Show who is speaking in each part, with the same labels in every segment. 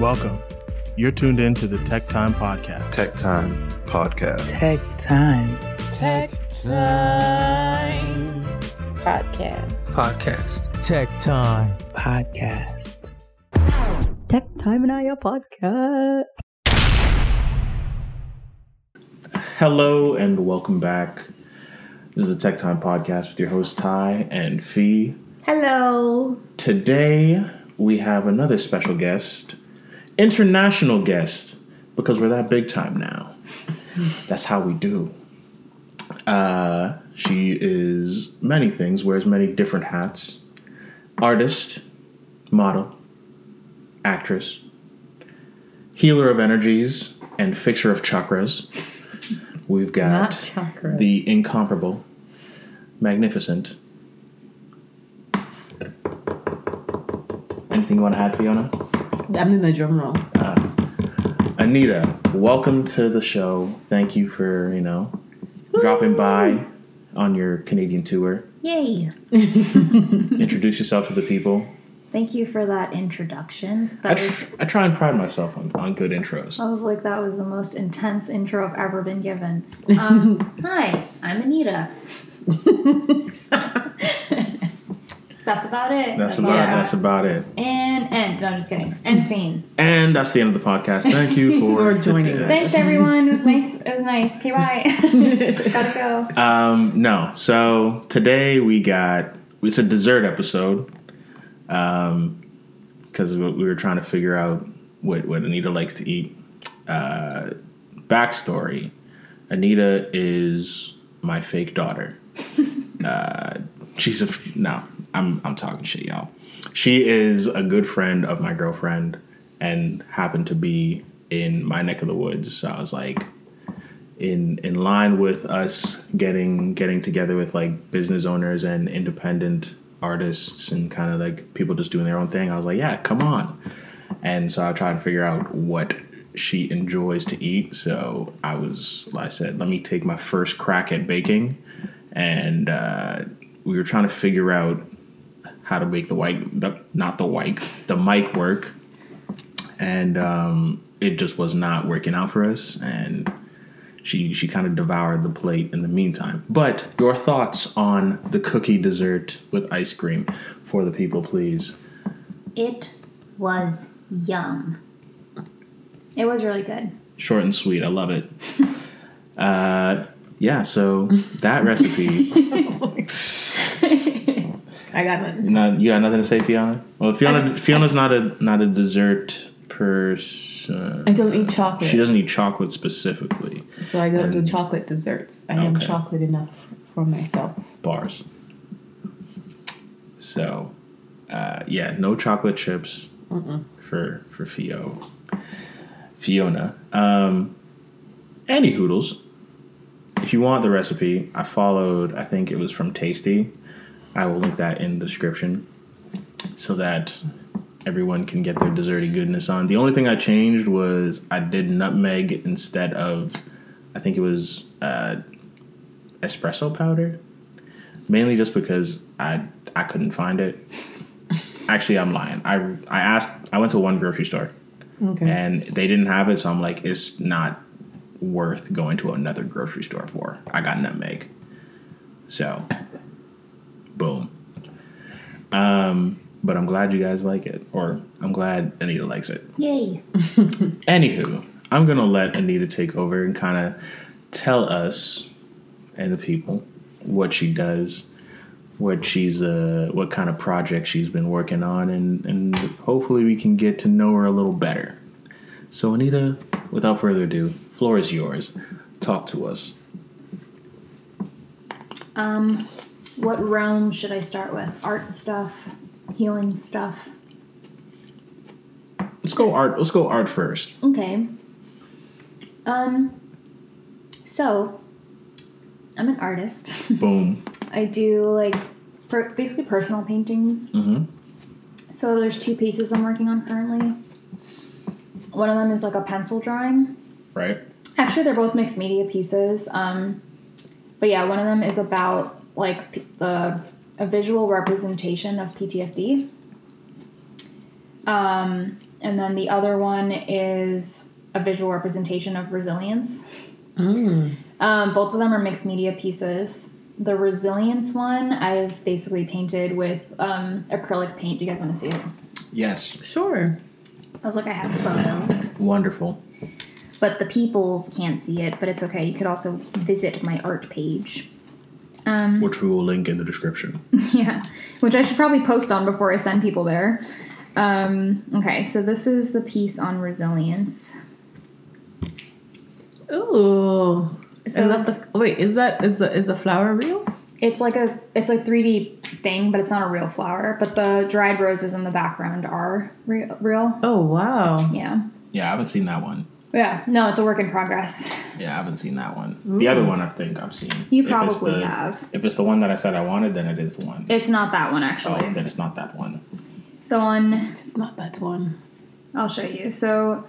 Speaker 1: Welcome. You're tuned in to the Tech Time Podcast.
Speaker 2: Tech Time Podcast.
Speaker 3: Tech Time
Speaker 4: Tech Time Podcast.
Speaker 2: Podcast.
Speaker 3: Tech Time Podcast.
Speaker 5: Tech Time and I your podcast.
Speaker 1: Hello and welcome back. This is the Tech Time Podcast with your host Ty and Fee.
Speaker 5: Hello.
Speaker 1: Today we have another special guest, international guest, because we're that big time now. That's how we do. Uh, she is many things, wears many different hats. Artist, model, actress, healer of energies, and fixer of chakras. We've got the incomparable, magnificent. Anything you want to add, Fiona?
Speaker 5: I'm in the drum roll.
Speaker 1: Anita, welcome to the show. Thank you for, you know, dropping by on your Canadian tour.
Speaker 6: Yay!
Speaker 1: Introduce yourself to the people.
Speaker 6: Thank you for that introduction.
Speaker 1: I, tr-
Speaker 6: was
Speaker 1: I try and pride myself on, on good intros.
Speaker 6: I was like that was the most intense intro I've ever been given. Um, hi, I'm Anita. that's about it.
Speaker 1: That's
Speaker 6: all
Speaker 1: about
Speaker 6: I
Speaker 1: that's about it.
Speaker 6: And end. No, I'm just kidding. End scene.
Speaker 1: And that's the end of the podcast. Thank you for
Speaker 5: For joining
Speaker 1: this.
Speaker 6: Thanks everyone. It was nice. It was nice. Okay, bye. Gotta go.
Speaker 1: Um, no. So today we got it's a dessert episode. Um, because we were trying to figure out what what Anita likes to eat. Uh, backstory: Anita is my fake daughter. uh, she's a. no. I'm I'm talking shit, y'all. She is a good friend of my girlfriend, and happened to be in my neck of the woods. So I was like, in in line with us getting getting together with like business owners and independent artists and kind of like people just doing their own thing. I was like, yeah, come on. And so I tried to figure out what she enjoys to eat. So I was, I said, let me take my first crack at baking, and uh, we were trying to figure out how to make the white, the, not the white, the mic work, and um, it just was not working out for us. And she she kind of devoured the plate in the meantime. But your thoughts on the cookie dessert with ice cream for the people, please.
Speaker 6: It was yum. It was really good.
Speaker 1: Short and sweet. I love it. uh, yeah. So that recipe.
Speaker 5: I got nothing.
Speaker 1: Not, you got nothing to say, Fiona? Well, Fiona Fiona's not a not a dessert person.
Speaker 7: I don't eat chocolate,
Speaker 1: She doesn't eat chocolate specifically.
Speaker 7: so I don't do chocolate desserts. I am
Speaker 1: Okay.
Speaker 7: chocolate enough for myself.
Speaker 1: bars. So, uh, yeah, no chocolate chips for for Fio, Fiona. Um, any hoodles. If you want the recipe, I followed. I think it was from Tasty. I will link that in the description so that everyone can get their desserty goodness on. The only thing I changed was I did nutmeg instead of, I think it was uh, espresso powder mainly just because I I couldn't find it. Actually, I'm lying. I I asked. I went to one grocery store
Speaker 7: Okay.
Speaker 1: and they didn't have it, so I'm like, it's not worth going to another grocery store for. I got nutmeg, so boom. Um, but I'm glad you guys like it, or I'm glad Anita likes it.
Speaker 6: Yay.
Speaker 1: Anywho, I'm gonna let Anita take over and kind of tell us and the people what she does, what she's uh, what kind of project she's been working on, and and hopefully we can get to know her a little better. So Anita, without further ado, floor is yours. Talk to us.
Speaker 6: Um, what realm should I start with? Art stuff, healing stuff.
Speaker 1: Let's go art. Let's go art first.
Speaker 6: Okay. Um. So, I'm an artist.
Speaker 1: Boom.
Speaker 6: I do like per- basically personal paintings.
Speaker 1: Mm-hmm.
Speaker 6: So there's two pieces I'm working on currently. One of them is like a pencil drawing.
Speaker 1: Right.
Speaker 6: Actually, they're both mixed media pieces. Um, but yeah, one of them is about like p- the a visual representation of PTSD. Um, and then the other one is a visual representation of resilience.
Speaker 7: Mm.
Speaker 6: Um, both of them are mixed media pieces. The resilience one I've basically painted with um, acrylic paint. Do you guys want to see it?
Speaker 1: Yes.
Speaker 7: Sure.
Speaker 6: I was like, I have photos,
Speaker 1: Wonderful.
Speaker 6: but the peoples can't see it. But it's okay. You could also visit my art page. Um,
Speaker 1: Which we will link in the description.
Speaker 6: yeah, which I should probably post on before I send people there. Um, okay, so this is the piece on resilience.
Speaker 7: Ooh.
Speaker 6: So
Speaker 7: and that's the, wait, is that is the is the flower real?
Speaker 6: It's like a it's like 3D thing, but it's not a real flower. But the dried roses in the background are re- real.
Speaker 7: Oh wow.
Speaker 6: Yeah.
Speaker 1: Yeah, I haven't seen that one.
Speaker 6: Yeah. No, it's a work in progress.
Speaker 1: Yeah, I haven't seen that one. The other one I think I've seen.
Speaker 6: You
Speaker 1: If
Speaker 6: probably
Speaker 1: the-
Speaker 6: have.
Speaker 1: If it's the one that I said I wanted, then it is the one.
Speaker 6: It's not that one, actually.
Speaker 1: Oh, then it's not that one.
Speaker 6: The one
Speaker 7: It's not that one.
Speaker 6: I'll show you. So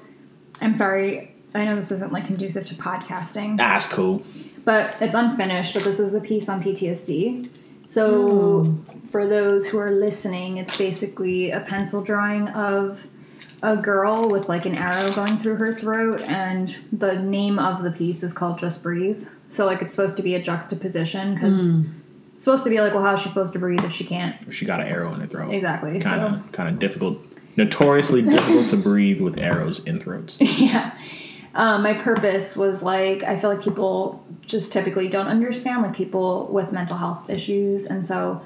Speaker 6: I'm sorry. I know this isn't like conducive to podcasting, ah,
Speaker 1: That's cool.
Speaker 6: but it's unfinished. But this is the piece on PTSD. So hmm. for those who are listening, it's basically a pencil drawing of a girl with like an arrow going through her throat, and the name of the piece is called Just Breathe. So like it's supposed to be a juxtaposition because it's supposed to be like, well, how's she supposed to breathe if she can't?
Speaker 1: She got an arrow in her throat.
Speaker 6: Exactly.
Speaker 1: Kind
Speaker 6: So
Speaker 1: of, kind of difficult. Notoriously difficult to breathe with arrows in throats.
Speaker 6: yeah. Um, my purpose was like I feel like people just typically don't understand like people with mental health issues, and so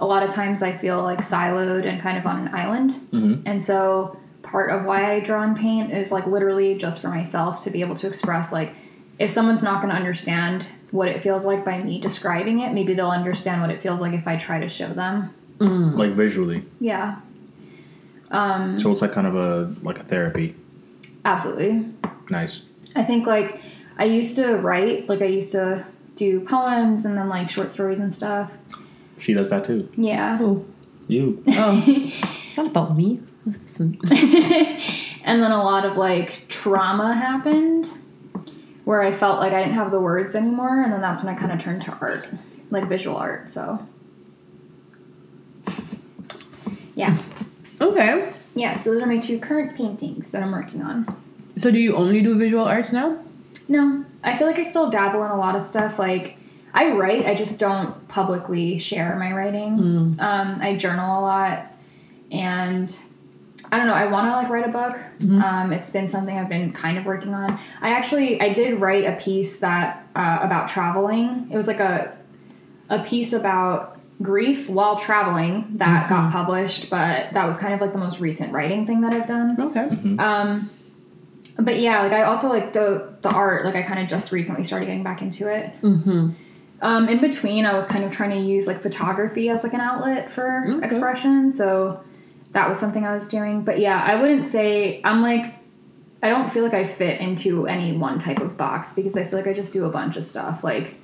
Speaker 6: a lot of times I feel like siloed and kind of on an island,
Speaker 1: Mhm.
Speaker 6: and so part of why I draw and paint is like literally just for myself to be able to express like if someone's not going to understand what it feels like by me describing it, maybe they'll understand what it feels like if I try to show them.
Speaker 1: Like visually.
Speaker 6: Yeah, Um,
Speaker 1: So it's like kind of a like a therapy.
Speaker 6: absolutely.
Speaker 1: Nice.
Speaker 6: I think like I used to write, like I used to do poems and then like short stories and stuff.
Speaker 1: She does that too.
Speaker 6: Yeah.
Speaker 7: Oh.
Speaker 1: You.
Speaker 7: Oh. it's not about me.
Speaker 6: And then a lot of like trauma happened where I felt like I didn't have the words anymore and then that's when I kind of turned to art, like visual art. So Yeah.
Speaker 7: Okay.
Speaker 6: Yeah, so those are my two current paintings that I'm working on.
Speaker 7: So do you only do visual arts now?
Speaker 6: No, I feel like I still dabble in a lot of stuff. Like, I write, I just don't publicly share my writing. Um, I journal a lot, and I don't know. I want to like write a book. Um, it's been something I've been kind of working on. I actually I did write a piece that uh, about traveling. It was like a a piece about grief while traveling that got published, but that was kind of like the most recent writing thing that I've done.
Speaker 7: Okay.
Speaker 6: Um, but yeah, like I also like the the art. Like I kind of just recently started getting back into it.
Speaker 7: Mm-hmm.
Speaker 6: Um, in between, I was kind of trying to use like photography as like an outlet for
Speaker 7: Okay.
Speaker 6: expression. So that was something I was doing. But yeah, I wouldn't say I'm like I don't feel like I fit into any one type of box because I feel like I just do a bunch of stuff. Like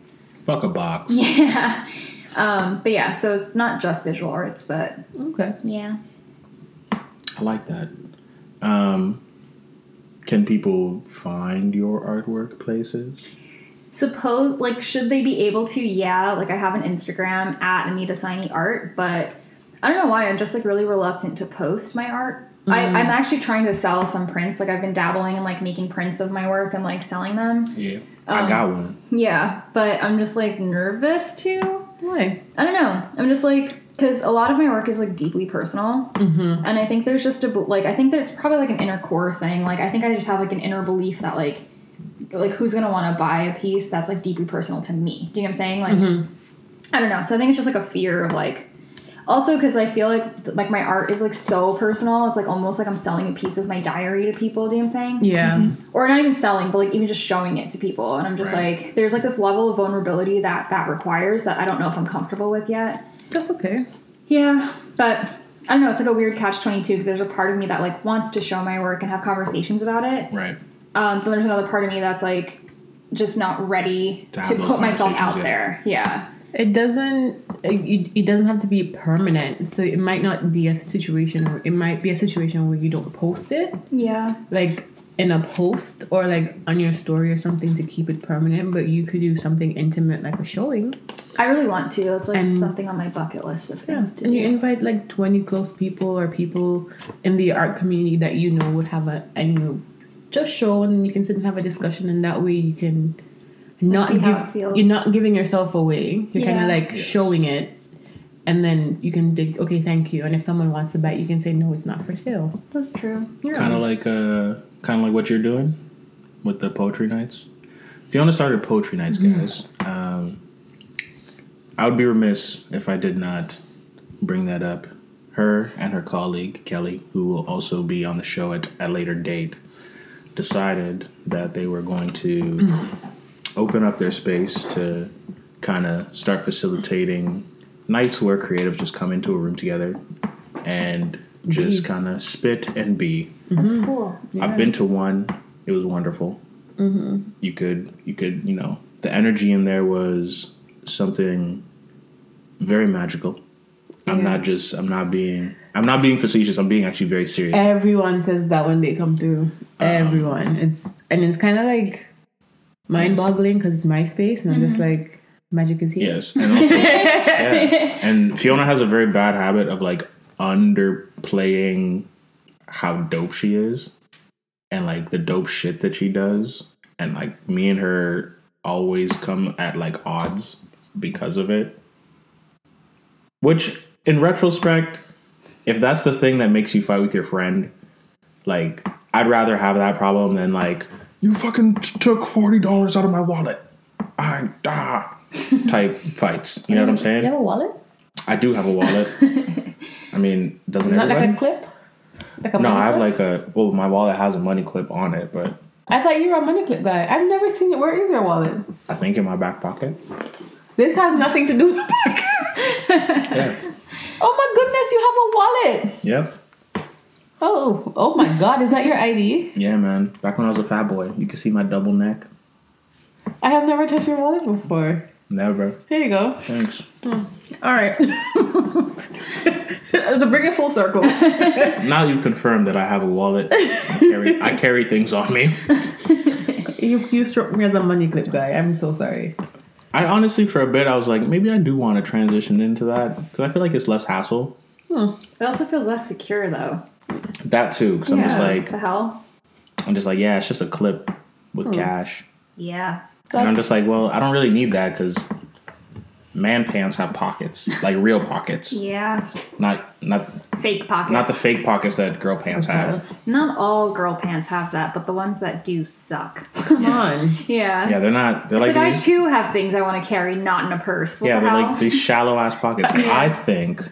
Speaker 1: Fuck a box.
Speaker 6: yeah. Um, but yeah, so it's not just visual arts, but
Speaker 7: Okay.
Speaker 6: yeah.
Speaker 1: I like that. Um, can people find your artwork places?
Speaker 6: Suppose like should they be able to? Yeah, like I have an Instagram at Anita Siney Art, but I don't know why I'm just like really reluctant to post my art. I, I'm actually trying to sell some prints. Like I've been dabbling in like making prints of my work and like selling them.
Speaker 1: Yeah.
Speaker 6: Um,
Speaker 1: I got one.
Speaker 6: Yeah, but I'm just like nervous to.
Speaker 7: Why?
Speaker 6: I don't know. I'm just like because a lot of my work is like deeply personal,
Speaker 7: Mm-hmm.
Speaker 6: and I think there's just a like I think that it's probably like an inner core thing. Like I think I just have like an inner belief that like like who's gonna want to buy a piece that's like deeply personal to me. Do you know what I'm saying? Like I don't know. So I think it's just like a fear of like also because I feel like like my art is like so personal. It's like almost like I'm selling a piece of my diary to people. Do you know what I'm saying?
Speaker 7: Yeah.
Speaker 6: or not even selling, but like even just showing it to people. And I'm just
Speaker 1: Right.
Speaker 6: like, there's like this level of vulnerability that that requires that I don't know if I'm comfortable with yet.
Speaker 7: That's okay.
Speaker 6: Yeah, but I don't know. It's like a weird catch twenty two because there's a part of me that like wants to show my work and have conversations about it.
Speaker 1: Right.
Speaker 6: Um, then there's another part of me that's like just not ready
Speaker 1: To
Speaker 6: to, put myself out
Speaker 1: yet.
Speaker 6: there. Yeah.
Speaker 7: It doesn't. It, it doesn't have to be permanent. So it might not be a situation. Where, it might be a situation where you don't post it,
Speaker 6: Yeah.
Speaker 7: like in a post or like on your story or something to keep it permanent. But you could do something intimate, like a showing.
Speaker 6: I really want to. It's like
Speaker 7: And-
Speaker 6: something on my bucket list of
Speaker 7: Yeah.
Speaker 6: things to
Speaker 7: And
Speaker 6: do.
Speaker 7: you invite like 20 close people or people in the art community that you know would have a, and you just show and you can sit and have a discussion and that way you can not
Speaker 6: see how
Speaker 7: give,
Speaker 6: it feels.
Speaker 7: you're not giving yourself away. You're kind of like showing it and then you can dig, okay, thank you. And if someone wants to buy you can say, no, it's not for sale.
Speaker 6: That's true.
Speaker 7: Yeah.
Speaker 1: Kind of like uh, kind of like what you're doing with the poetry nights. Fiona started poetry nights, guys. Um, I would be remiss if I did not bring that up. Her and her colleague Kelly, who will also be on the show at a later date, decided that they were going to open up their space to kind of start facilitating nights where creatives just come into a room together and just kind of spit and be.
Speaker 6: That's
Speaker 7: Mm-hmm.
Speaker 6: cool.
Speaker 1: I've been to one. It was wonderful. Mm-hmm. You could, you could, you know, the energy in there was something very magical. I'm not just, I'm not being, I'm not being facetious. I'm being actually very serious.
Speaker 7: Everyone says that when they come through. Everyone. It's and it's kind of like mind boggling because it's my space and I'm just mm-hmm. like, magic is here.
Speaker 1: Yes, and also, yeah. and Fiona has a very bad habit of like underplaying how dope she is, and like the dope shit that she does, and like me and her always come at like odds because of it. Which, in retrospect, if that's the thing that makes you fight with your friend, like I'd rather have that problem than like you fucking took forty dollars out of my wallet. I ah type fights. You know what I'm saying?
Speaker 7: You have a wallet?
Speaker 1: I do have a wallet. I mean, doesn't
Speaker 7: Not
Speaker 1: everybody?
Speaker 7: like a clip? Like a
Speaker 1: no, I have
Speaker 7: clip?
Speaker 1: like a well, my wallet has a money clip on it, but
Speaker 7: I thought you were a money clip guy. I've never seen it. Where is your wallet?
Speaker 1: I think in my back pocket.
Speaker 7: This has nothing to do with the podcast.
Speaker 1: Yeah.
Speaker 7: oh my goodness, you have a wallet.
Speaker 1: Yep.
Speaker 7: Oh, oh my god, is that your ID?
Speaker 1: Yeah, man. Back when I was a fat boy, you could see my double neck.
Speaker 7: I have never touched your wallet before.
Speaker 1: Never.
Speaker 7: Here you go.
Speaker 1: Thanks.
Speaker 7: All right. to bring it full circle.
Speaker 1: Now you confirm that I have a wallet. I carry, I carry things on me.
Speaker 7: You, you struck me as a money clip guy. I'm so sorry.
Speaker 1: I honestly, for a bit, I was like, maybe I do want to transition into that because I feel like it's less hassle. Hmm.
Speaker 6: It also feels less secure though.
Speaker 1: That too, because I'm just like,
Speaker 6: the hell?
Speaker 1: I'm just like, yeah, it's just a clip with hmm. cash,
Speaker 6: Yeah.
Speaker 1: and I'm just like, well, I don't really need that because man pants have pockets, like real pockets,
Speaker 6: Yeah.
Speaker 1: not not
Speaker 6: Fake pockets.
Speaker 1: not the fake pockets that girl pants have.
Speaker 6: Not all girl pants have that, but the ones that do suck.
Speaker 7: Come on.
Speaker 6: yeah.
Speaker 1: Yeah, they're not. They're
Speaker 6: It's
Speaker 1: like
Speaker 6: like I too have things I want to carry not in a purse. What
Speaker 1: yeah,
Speaker 6: the
Speaker 1: they're
Speaker 6: hell?
Speaker 1: like these shallow ass pockets. I think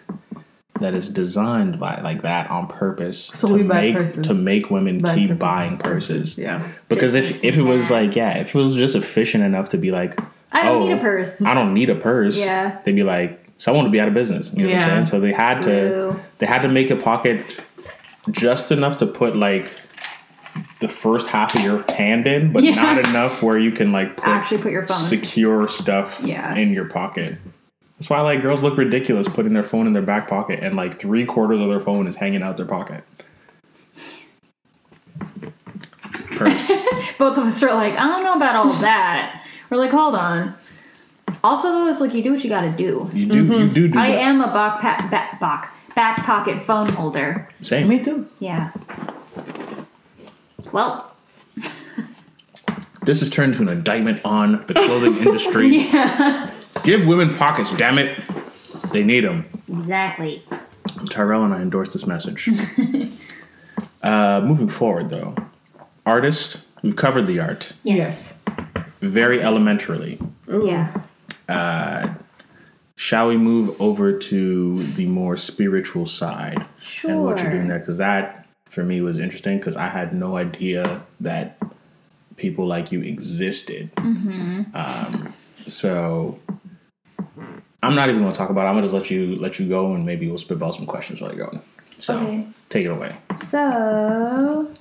Speaker 1: that is designed by like that on purpose
Speaker 7: So
Speaker 1: to
Speaker 7: we buy
Speaker 1: make
Speaker 7: purses.
Speaker 1: to make women
Speaker 7: Buy
Speaker 1: keep
Speaker 7: purses.
Speaker 1: buying purses.
Speaker 7: Yeah.
Speaker 1: Because
Speaker 6: This
Speaker 1: if
Speaker 6: makes
Speaker 1: if it was
Speaker 6: mad.
Speaker 1: like yeah, if it was just efficient enough to be like
Speaker 6: I don't
Speaker 1: oh,
Speaker 6: need a oh, purse.
Speaker 1: I don't need a purse.
Speaker 6: Yeah.
Speaker 1: They'd be like someone would be out of business. You know what
Speaker 7: Yeah.
Speaker 1: I'm saying? So they had to they had to make a pocket just enough to put like the first half of your hand in, but
Speaker 6: Yeah.
Speaker 1: not enough where you can like put
Speaker 6: Actually put your phone.
Speaker 1: secure stuff
Speaker 6: Yeah.
Speaker 1: in your pocket. That's why like girls look ridiculous putting their phone in their back pocket and like three quarters of their phone is hanging out their pocket. Purse.
Speaker 6: Both of us are like, I don't know about all that. We're like, hold on. Also, though, it's like you do what you got to do.
Speaker 1: You do you mm-hmm. do do
Speaker 6: I
Speaker 1: that.
Speaker 6: am a back, pa- back, back, back pocket phone holder.
Speaker 1: Same.
Speaker 7: Me too.
Speaker 6: Yeah. Well,
Speaker 1: This has turned into an indictment on the clothing industry.
Speaker 6: yeah.
Speaker 1: Give women pockets, damn it. They need them.
Speaker 6: Exactly.
Speaker 1: Tyrell and I endorse this message. uh, moving forward, though, artist. We've covered the art
Speaker 6: Yes.
Speaker 1: very elementarily.
Speaker 6: Yeah.
Speaker 1: Shall we move over to the more spiritual side
Speaker 6: Sure.
Speaker 1: and what you're doing there? Because that, for me, was interesting because I had no idea that people like you existed. Um, so I'm not even going to talk about. it. I'm going to just let you let you go, and maybe we'll spitball some questions while you go. So
Speaker 6: Okay.
Speaker 1: take it away.
Speaker 6: So,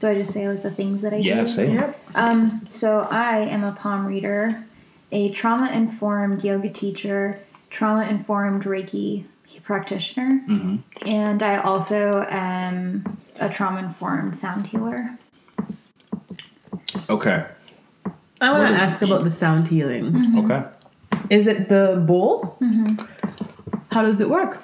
Speaker 6: do I just say like the things that I do?
Speaker 1: Yeah, say it.
Speaker 7: Yep.
Speaker 6: Um, so I am a palm reader, a trauma informed yoga teacher, trauma informed Reiki practitioner,
Speaker 1: Mm-hmm.
Speaker 6: and I also am a trauma informed sound healer.
Speaker 1: Okay.
Speaker 7: I want to ask about the sound healing.
Speaker 6: Mm-hmm.
Speaker 1: Okay.
Speaker 7: Is it the bowl? Mm-hmm. How does it work?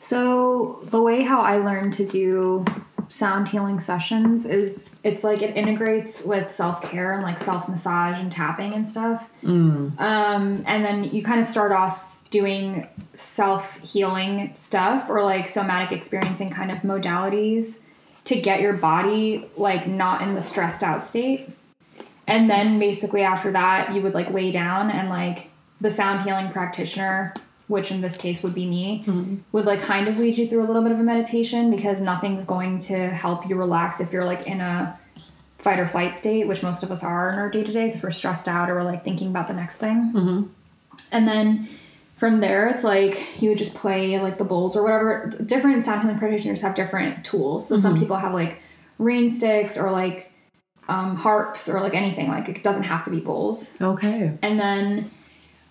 Speaker 6: So the way how I learned to do sound healing sessions is it's like it integrates with self care and like self massage and tapping and stuff. Um, and then you kind of start off doing self healing stuff or like somatic experiencing kind of modalities to get your body like not in the stressed out state. And then basically after that, you would like lay down and like the sound healing practitioner, which in this case would be me, mm-hmm. would like kind of lead you through a little bit of a meditation because nothing's going to help you relax if you're like in a fight or flight state, which most of us are in our day to day because we're stressed out or we're like thinking about the next thing. Mm-hmm. And then from there, it's like you would just play like the bowls or whatever. Different sound healing practitioners have different tools. So some mm-hmm. people have like rain sticks or like um, harps or like anything. Like it doesn't have to be bowls.
Speaker 7: Okay.
Speaker 6: And then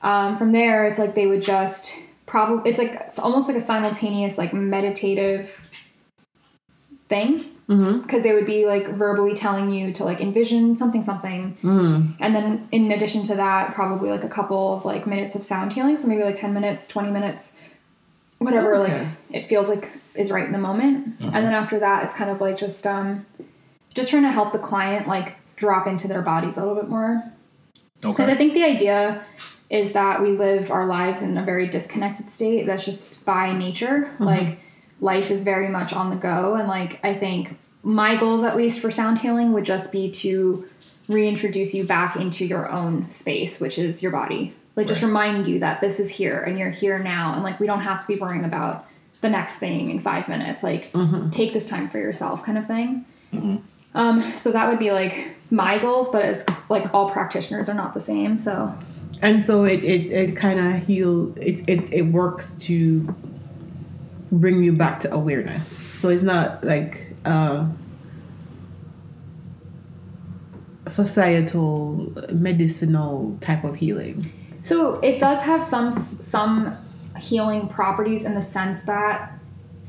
Speaker 6: um, from there, it's like they would just probably, it's like it's almost like a simultaneous, like meditative thing. Because they would be like verbally telling you to like envision something, something. And then in addition to that, probably like a couple of like minutes of sound healing. So maybe like 10 minutes, 20 minutes, whatever
Speaker 7: Okay.
Speaker 6: like it feels like is right in the moment. And then after that, it's kind of like just, um, just trying to help the client like drop into their bodies a little bit more. Because I think the idea is that we live our lives in a very disconnected state. That's just by nature. Mm-hmm. Like life is very much on the go. And like I think my goals, at least for sound healing, would just be to reintroduce you back into your own space, which is your body. Like just remind you that this is here and you're here now. And like we don't have to be worrying about the next thing in five minutes. Like mm-hmm. take this time for yourself, kind of thing. Mm-hmm. Um, so that would be like my goals, but as like all practitioners are not the same. So
Speaker 7: And so it it, it kind of heal. It, it it works to bring you back to awareness. So it's not like uh, societal medicinal type of healing.
Speaker 6: So it does have some some healing properties in the sense that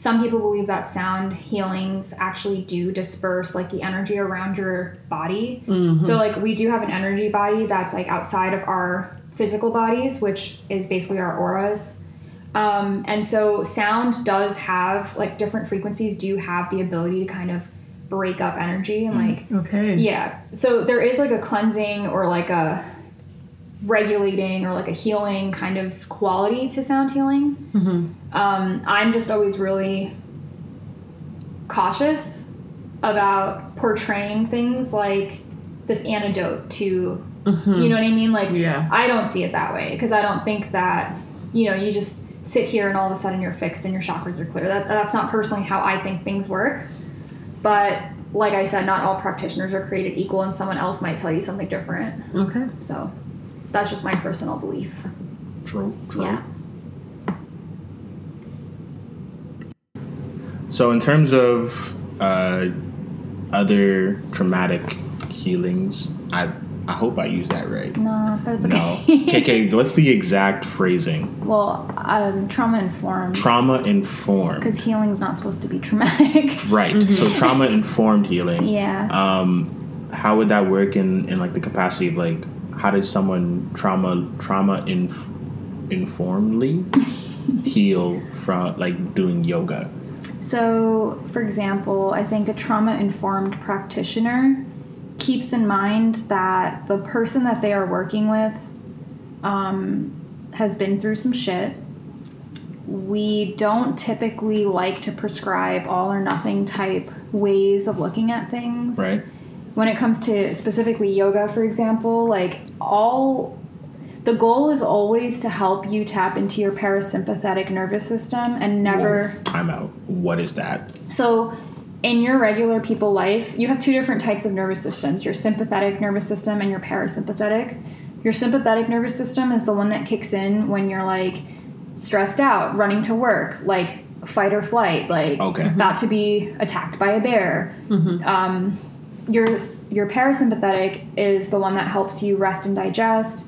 Speaker 6: some people believe that sound healings actually do disperse like the energy around your body. So like we do have an energy body that's like outside of our physical bodies, which is basically our auras. Um, and so sound does have like different frequencies do have the ability to kind of break up energy and like
Speaker 7: Okay.
Speaker 6: yeah. So there is like a cleansing or like a regulating or like a healing kind of quality to sound healing. Um, I'm just always really cautious about portraying things like this antidote to, you know what I mean? Like,
Speaker 7: Yeah.
Speaker 6: I don't see it that way because I don't think that, you know, you just sit here and all of a sudden you're fixed and your chakras are clear. That, that's not personally how I think things work. But like I said, not all practitioners are created equal, and someone else might tell you something different.
Speaker 7: Okay.
Speaker 6: So that's just my personal belief.
Speaker 1: True. True.
Speaker 6: Yeah.
Speaker 1: So, in terms of uh, other traumatic healings, I I hope I use that right.
Speaker 6: No, but it's okay. No.
Speaker 1: KK, what's the exact phrasing?
Speaker 6: well, um, trauma informed.
Speaker 1: Trauma informed.
Speaker 6: Because healing's not supposed to be traumatic.
Speaker 1: Right. So, trauma informed healing.
Speaker 6: yeah.
Speaker 1: Um, how would that work in, in like the capacity of like how does someone trauma trauma inf- informedly heal from like doing yoga?
Speaker 6: So, for example, I think a trauma informed practitioner keeps in mind that the person that they are working with um, has been through some shit. We don't typically like to prescribe all or nothing type ways of looking at things.
Speaker 1: Right.
Speaker 6: When it comes to specifically yoga, for example, like all the goal is always to help you tap into your parasympathetic nervous system and never
Speaker 1: Time out. What is that?
Speaker 6: so, in your regular people life, you have two different types of nervous systems your sympathetic nervous system and your parasympathetic. Your sympathetic nervous system is the one that kicks in when you're like stressed out, running to work, like fight or flight, like
Speaker 1: Okay.
Speaker 6: about to be attacked by a bear. Um, your your parasympathetic is the one that helps you rest and digest.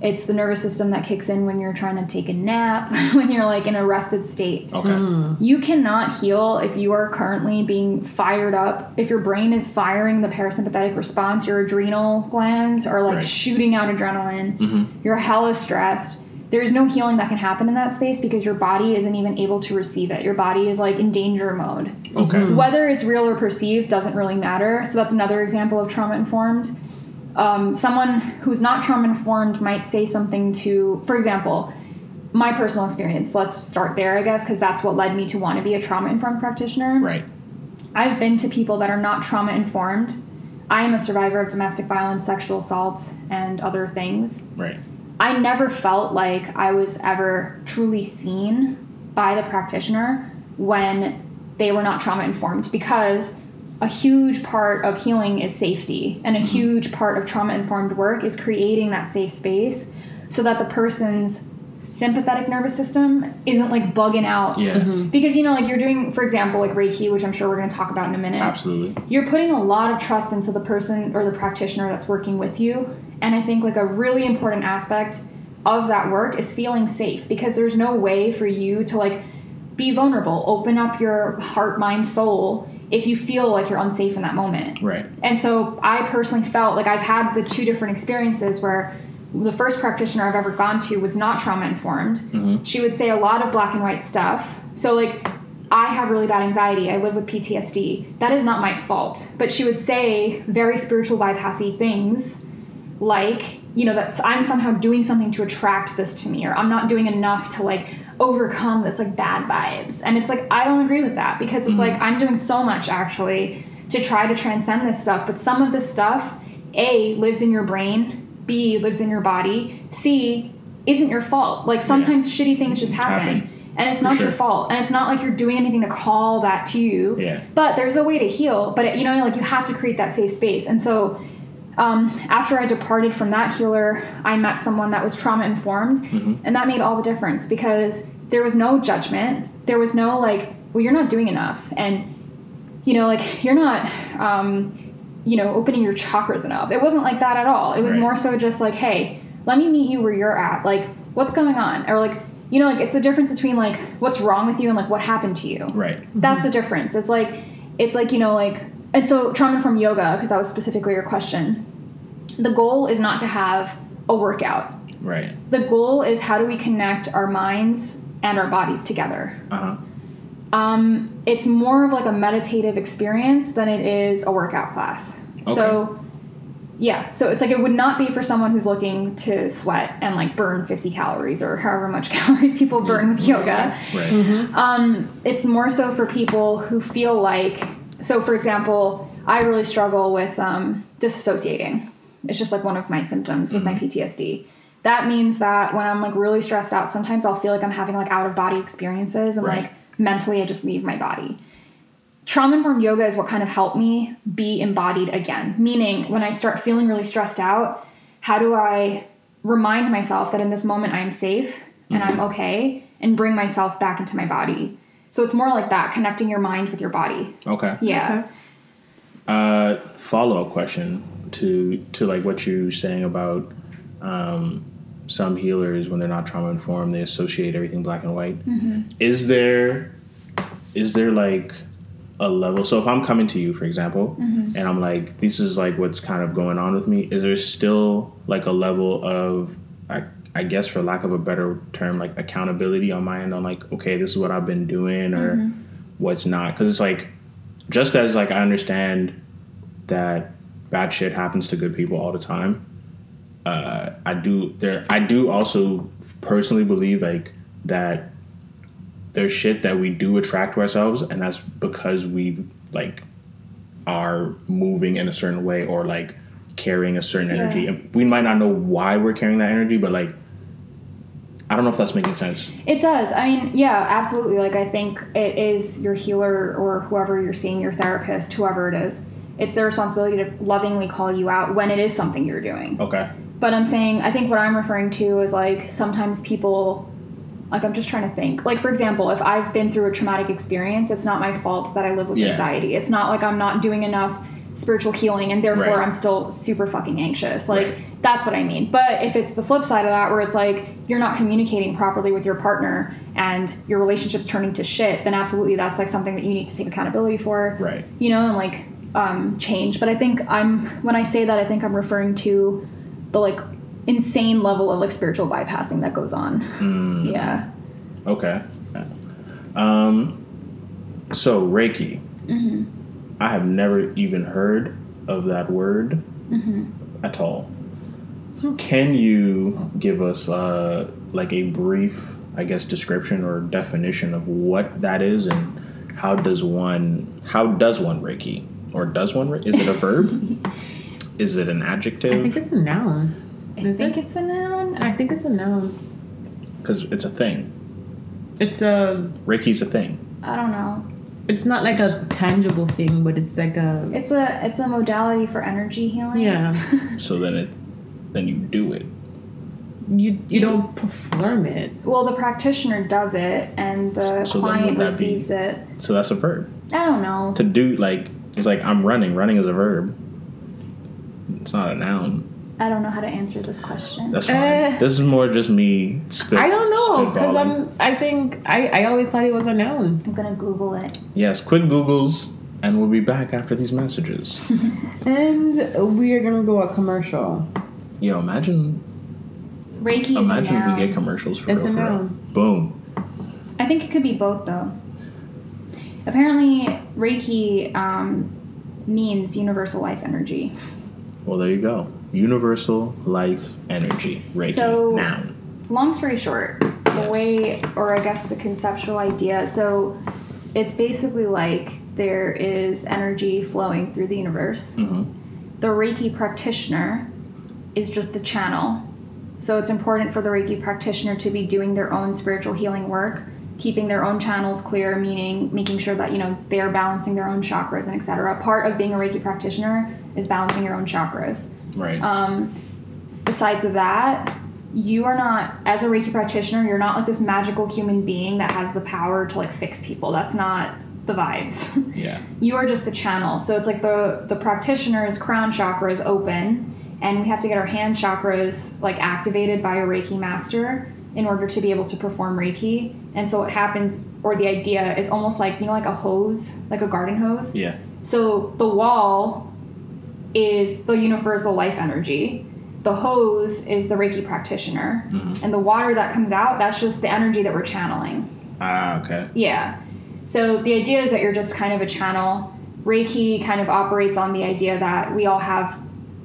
Speaker 6: It's the nervous system that kicks in when you're trying to take a nap, when you're like in a rested state.
Speaker 1: Okay.
Speaker 6: You cannot heal if you are currently being fired up. If your brain is firing the parasympathetic response, your adrenal glands are like
Speaker 1: Right.
Speaker 6: shooting out adrenaline.
Speaker 1: Mhm.
Speaker 6: You're hella stressed. There's no healing that can happen in that space because your body isn't even able to receive it. Your body is like in danger mode.
Speaker 1: Okay.
Speaker 6: Whether it's real or perceived doesn't really matter. So that's another example of trauma informed. Um, someone who's not trauma informed might say something to, for example, my personal experience. Let's start there, I guess, because that's what led me to want to be a trauma informed practitioner.
Speaker 1: Right.
Speaker 6: I've been to people that are not trauma informed. I am a survivor of domestic violence, sexual assault, and other things.
Speaker 1: Right.
Speaker 6: I never felt like I was ever truly seen by the practitioner when they were not trauma informed because a huge part of healing is safety and a mm-hmm. huge part of trauma informed work is creating that safe space so that the person's sympathetic nervous system isn't like bugging out
Speaker 1: Yeah. Mm-hmm.
Speaker 6: because you know like you're doing for example like reiki which i'm sure we're going to talk about in a minute
Speaker 1: Absolutely.
Speaker 6: you're putting a lot of trust into the person or the practitioner that's working with you. And I think like a really important aspect of that work is feeling safe because there's no way for you to like be vulnerable, open up your heart, mind, soul if you feel like you're unsafe in that moment.
Speaker 1: Right.
Speaker 6: And so I personally felt like I've had the two different experiences where the first practitioner I've ever gone to was not trauma informed. Mm-hmm. She would say a lot of black and white stuff. So, like, I have really bad anxiety. I live with PTSD. That is not my fault. But she would say very spiritual bypassy things like, you know, that's I'm somehow doing something to attract this to me, or I'm not doing enough to like overcome this like bad vibes. And it's like, I don't agree with that because it's mm-hmm. like I'm doing so much actually to try to transcend this stuff. But some of this stuff, A, lives in your brain, B, lives in your body, C, isn't your fault. Like sometimes shitty things just happen.
Speaker 1: Happen.
Speaker 6: And it's
Speaker 1: For
Speaker 6: not
Speaker 1: sure.
Speaker 6: your fault. And it's not like you're doing anything to call that to you.
Speaker 1: Yeah.
Speaker 6: But there's a way to heal. But, you know, like you have to create that safe space. And so um, after I departed from that healer, I met someone that was trauma informed,
Speaker 1: Mm-hmm.
Speaker 6: and that made all the difference because there was no judgment. There was no like, well, you're not doing enough, and you know, like you're not, um, you know, opening your chakras enough. It wasn't like that at all. It was
Speaker 1: Right.
Speaker 6: more so just like, hey, let me meet you where you're at. Like, what's going on, or like, you know, like it's the difference between like what's wrong with you and like what happened to you.
Speaker 1: Right.
Speaker 6: That's the difference. It's like it's like you know like and so trauma from yoga because that was specifically your question. The goal is not to have a workout.
Speaker 1: Right.
Speaker 6: The goal is how do we connect our minds and our bodies together.
Speaker 1: Uh huh.
Speaker 6: Um, it's more of like a meditative experience than it is a workout class. Okay. So yeah, so it's like it would not be for someone who's looking to sweat and like burn 50 calories or however much calories people burn with yoga.
Speaker 1: Right.
Speaker 6: Um, it's more so for people who feel like, so for example, I really struggle with um, disassociating. It's just like one of my symptoms with my PTSD. That means that when I'm like really stressed out, sometimes I'll feel like I'm having like out of body experiences and
Speaker 1: Right.
Speaker 6: like mentally I just leave my body. Trauma informed yoga is what kind of helped me be embodied again. Meaning, when I start feeling really stressed out, how do I remind myself that in this moment I am safe and I'm okay and bring myself back into my body? So it's more like that, connecting your mind with your body.
Speaker 1: Okay.
Speaker 6: Yeah.
Speaker 1: Uh, follow up question to to like what you're saying about um, some healers when they're not trauma informed they associate everything black and white. Is there is there like a level? So if I'm coming to you, for example, and I'm like, this is like what's kind of going on with me. Is there still like a level of I, I guess for lack of a better term, like accountability on my end on like, okay, this is what I've been doing or what's not? Because it's like just as like I understand that bad shit happens to good people all the time. Uh, I do there. I do also personally believe like that there's shit that we do attract to ourselves, and that's because we like are moving in a certain way or like carrying a certain
Speaker 6: Yeah.
Speaker 1: energy, and we might not know why we're carrying that energy, but like I don't know if that's making sense.
Speaker 6: It does. I mean, yeah, absolutely. Like, I think it is your healer or whoever you're seeing, your therapist, whoever it is. It's their responsibility to lovingly call you out when it is something you're doing.
Speaker 1: Okay.
Speaker 6: But I'm saying, I think what I'm referring to is like sometimes people, like, I'm just trying to think. Like, for example, if I've been through a traumatic experience, it's not my fault that I live with
Speaker 1: Yeah.
Speaker 6: anxiety. It's not like I'm not doing enough spiritual healing and therefore
Speaker 1: Right.
Speaker 6: I'm still super fucking anxious. Like,
Speaker 1: Right.
Speaker 6: that's what I mean. But if it's the flip side of that, where it's like you're not communicating properly with your partner and your relationship's turning to shit, then absolutely that's like something that you need to take accountability for
Speaker 1: Right.
Speaker 6: you know, and like um, change. But I think I'm when I say that, I think I'm referring to the like insane level of like spiritual bypassing that goes on.
Speaker 1: Hmm.
Speaker 6: Yeah.
Speaker 1: Okay. Um, so Reiki.
Speaker 6: Mm-hmm.
Speaker 1: I have never even heard of that word
Speaker 6: Mm-hmm.
Speaker 1: at all. Can you give us uh, like a brief, I guess, description or definition of what that is and how does one how does one Reiki or does one? Re- Is it a verb? is it an adjective?
Speaker 7: I think it's a noun.
Speaker 6: I
Speaker 7: Is
Speaker 6: think
Speaker 7: it?
Speaker 6: it's a noun.
Speaker 7: I think it's a noun.
Speaker 1: Because it's a thing.
Speaker 7: It's a.
Speaker 1: Reiki's a thing.
Speaker 6: I don't know.
Speaker 7: It's not like a tangible thing, but it's like a.
Speaker 6: It's a it's a modality for energy healing.
Speaker 7: Yeah.
Speaker 1: So then it then you do it.
Speaker 7: You you don't perform it.
Speaker 6: Well, the practitioner does it, and the
Speaker 1: So
Speaker 6: client
Speaker 1: would that be-
Speaker 6: receives it.
Speaker 1: So that's a verb.
Speaker 6: I don't know.
Speaker 1: To do like it's like I'm running. Running is a verb. It's not a noun.
Speaker 6: I don't know how to answer this question.
Speaker 1: That's fine.
Speaker 7: Eh.
Speaker 1: this is more just me. Spit,
Speaker 7: I don't know because. I'm. I think I I always thought it was a noun.
Speaker 6: I'm gonna Google it.
Speaker 1: Yes, quick Googles, and we'll be back after these messages.
Speaker 7: And we are gonna go a commercial.
Speaker 1: Yo, imagine,
Speaker 6: Reiki
Speaker 1: imagine if we get commercials for
Speaker 7: It's
Speaker 1: real.
Speaker 7: a
Speaker 1: for real.
Speaker 7: noun.
Speaker 1: Boom.
Speaker 6: I think it could be both though. Apparently, Reiki um, means universal life energy.
Speaker 1: Well, there you go. Universal life energy. Reiki.
Speaker 6: So-
Speaker 1: noun.
Speaker 6: Long story short, the
Speaker 1: Yes.
Speaker 6: way, or I guess the conceptual idea, so it's basically like there is energy flowing through the universe.
Speaker 1: hmm
Speaker 6: The Reiki practitioner is just the channel. So it's important for the Reiki practitioner to be doing their own spiritual healing work, keeping their own channels clear, meaning making sure that, you know, they are balancing their own chakras and etc. Part of being a Reiki practitioner is balancing your own chakras.
Speaker 1: Right.
Speaker 6: Um, besides that, you are not as a Reiki practitioner, you're not like this magical human being that has the power to like fix people. That's not the vibes.
Speaker 1: yeah.
Speaker 6: you are just the channel. So it's like the the practitioner's crown chakra is open, and we have to get our hand chakras like activated by a Reiki master in order to be able to perform Reiki. And so what happens, or the idea is almost like you know, like a hose, like a garden hose.
Speaker 1: Yeah.
Speaker 6: So the wall is the universal life energy. The hose is the Reiki practitioner,
Speaker 1: Mhm.
Speaker 6: and the water that comes out, that's just the energy that we're channeling.
Speaker 1: Ah, okay.
Speaker 6: Yeah. So the idea is that you're just kind of a channel. Reiki kind of operates on the idea that we all have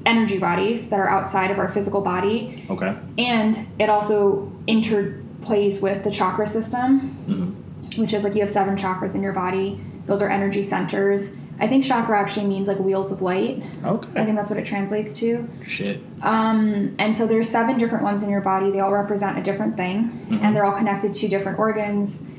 Speaker 6: energy bodies that are outside of our physical body,
Speaker 1: Okay.
Speaker 6: and it also interplays with the chakra system,
Speaker 1: Mhm.
Speaker 6: which is like you have seven chakras in your body. Those are energy centers. I think chakra actually means like wheels of light.
Speaker 1: Okay.
Speaker 6: I think that's what it translates to.
Speaker 1: Shit.
Speaker 6: Um, and so there's seven different ones in your body. They all represent a different thing, and they're all connected to different organs,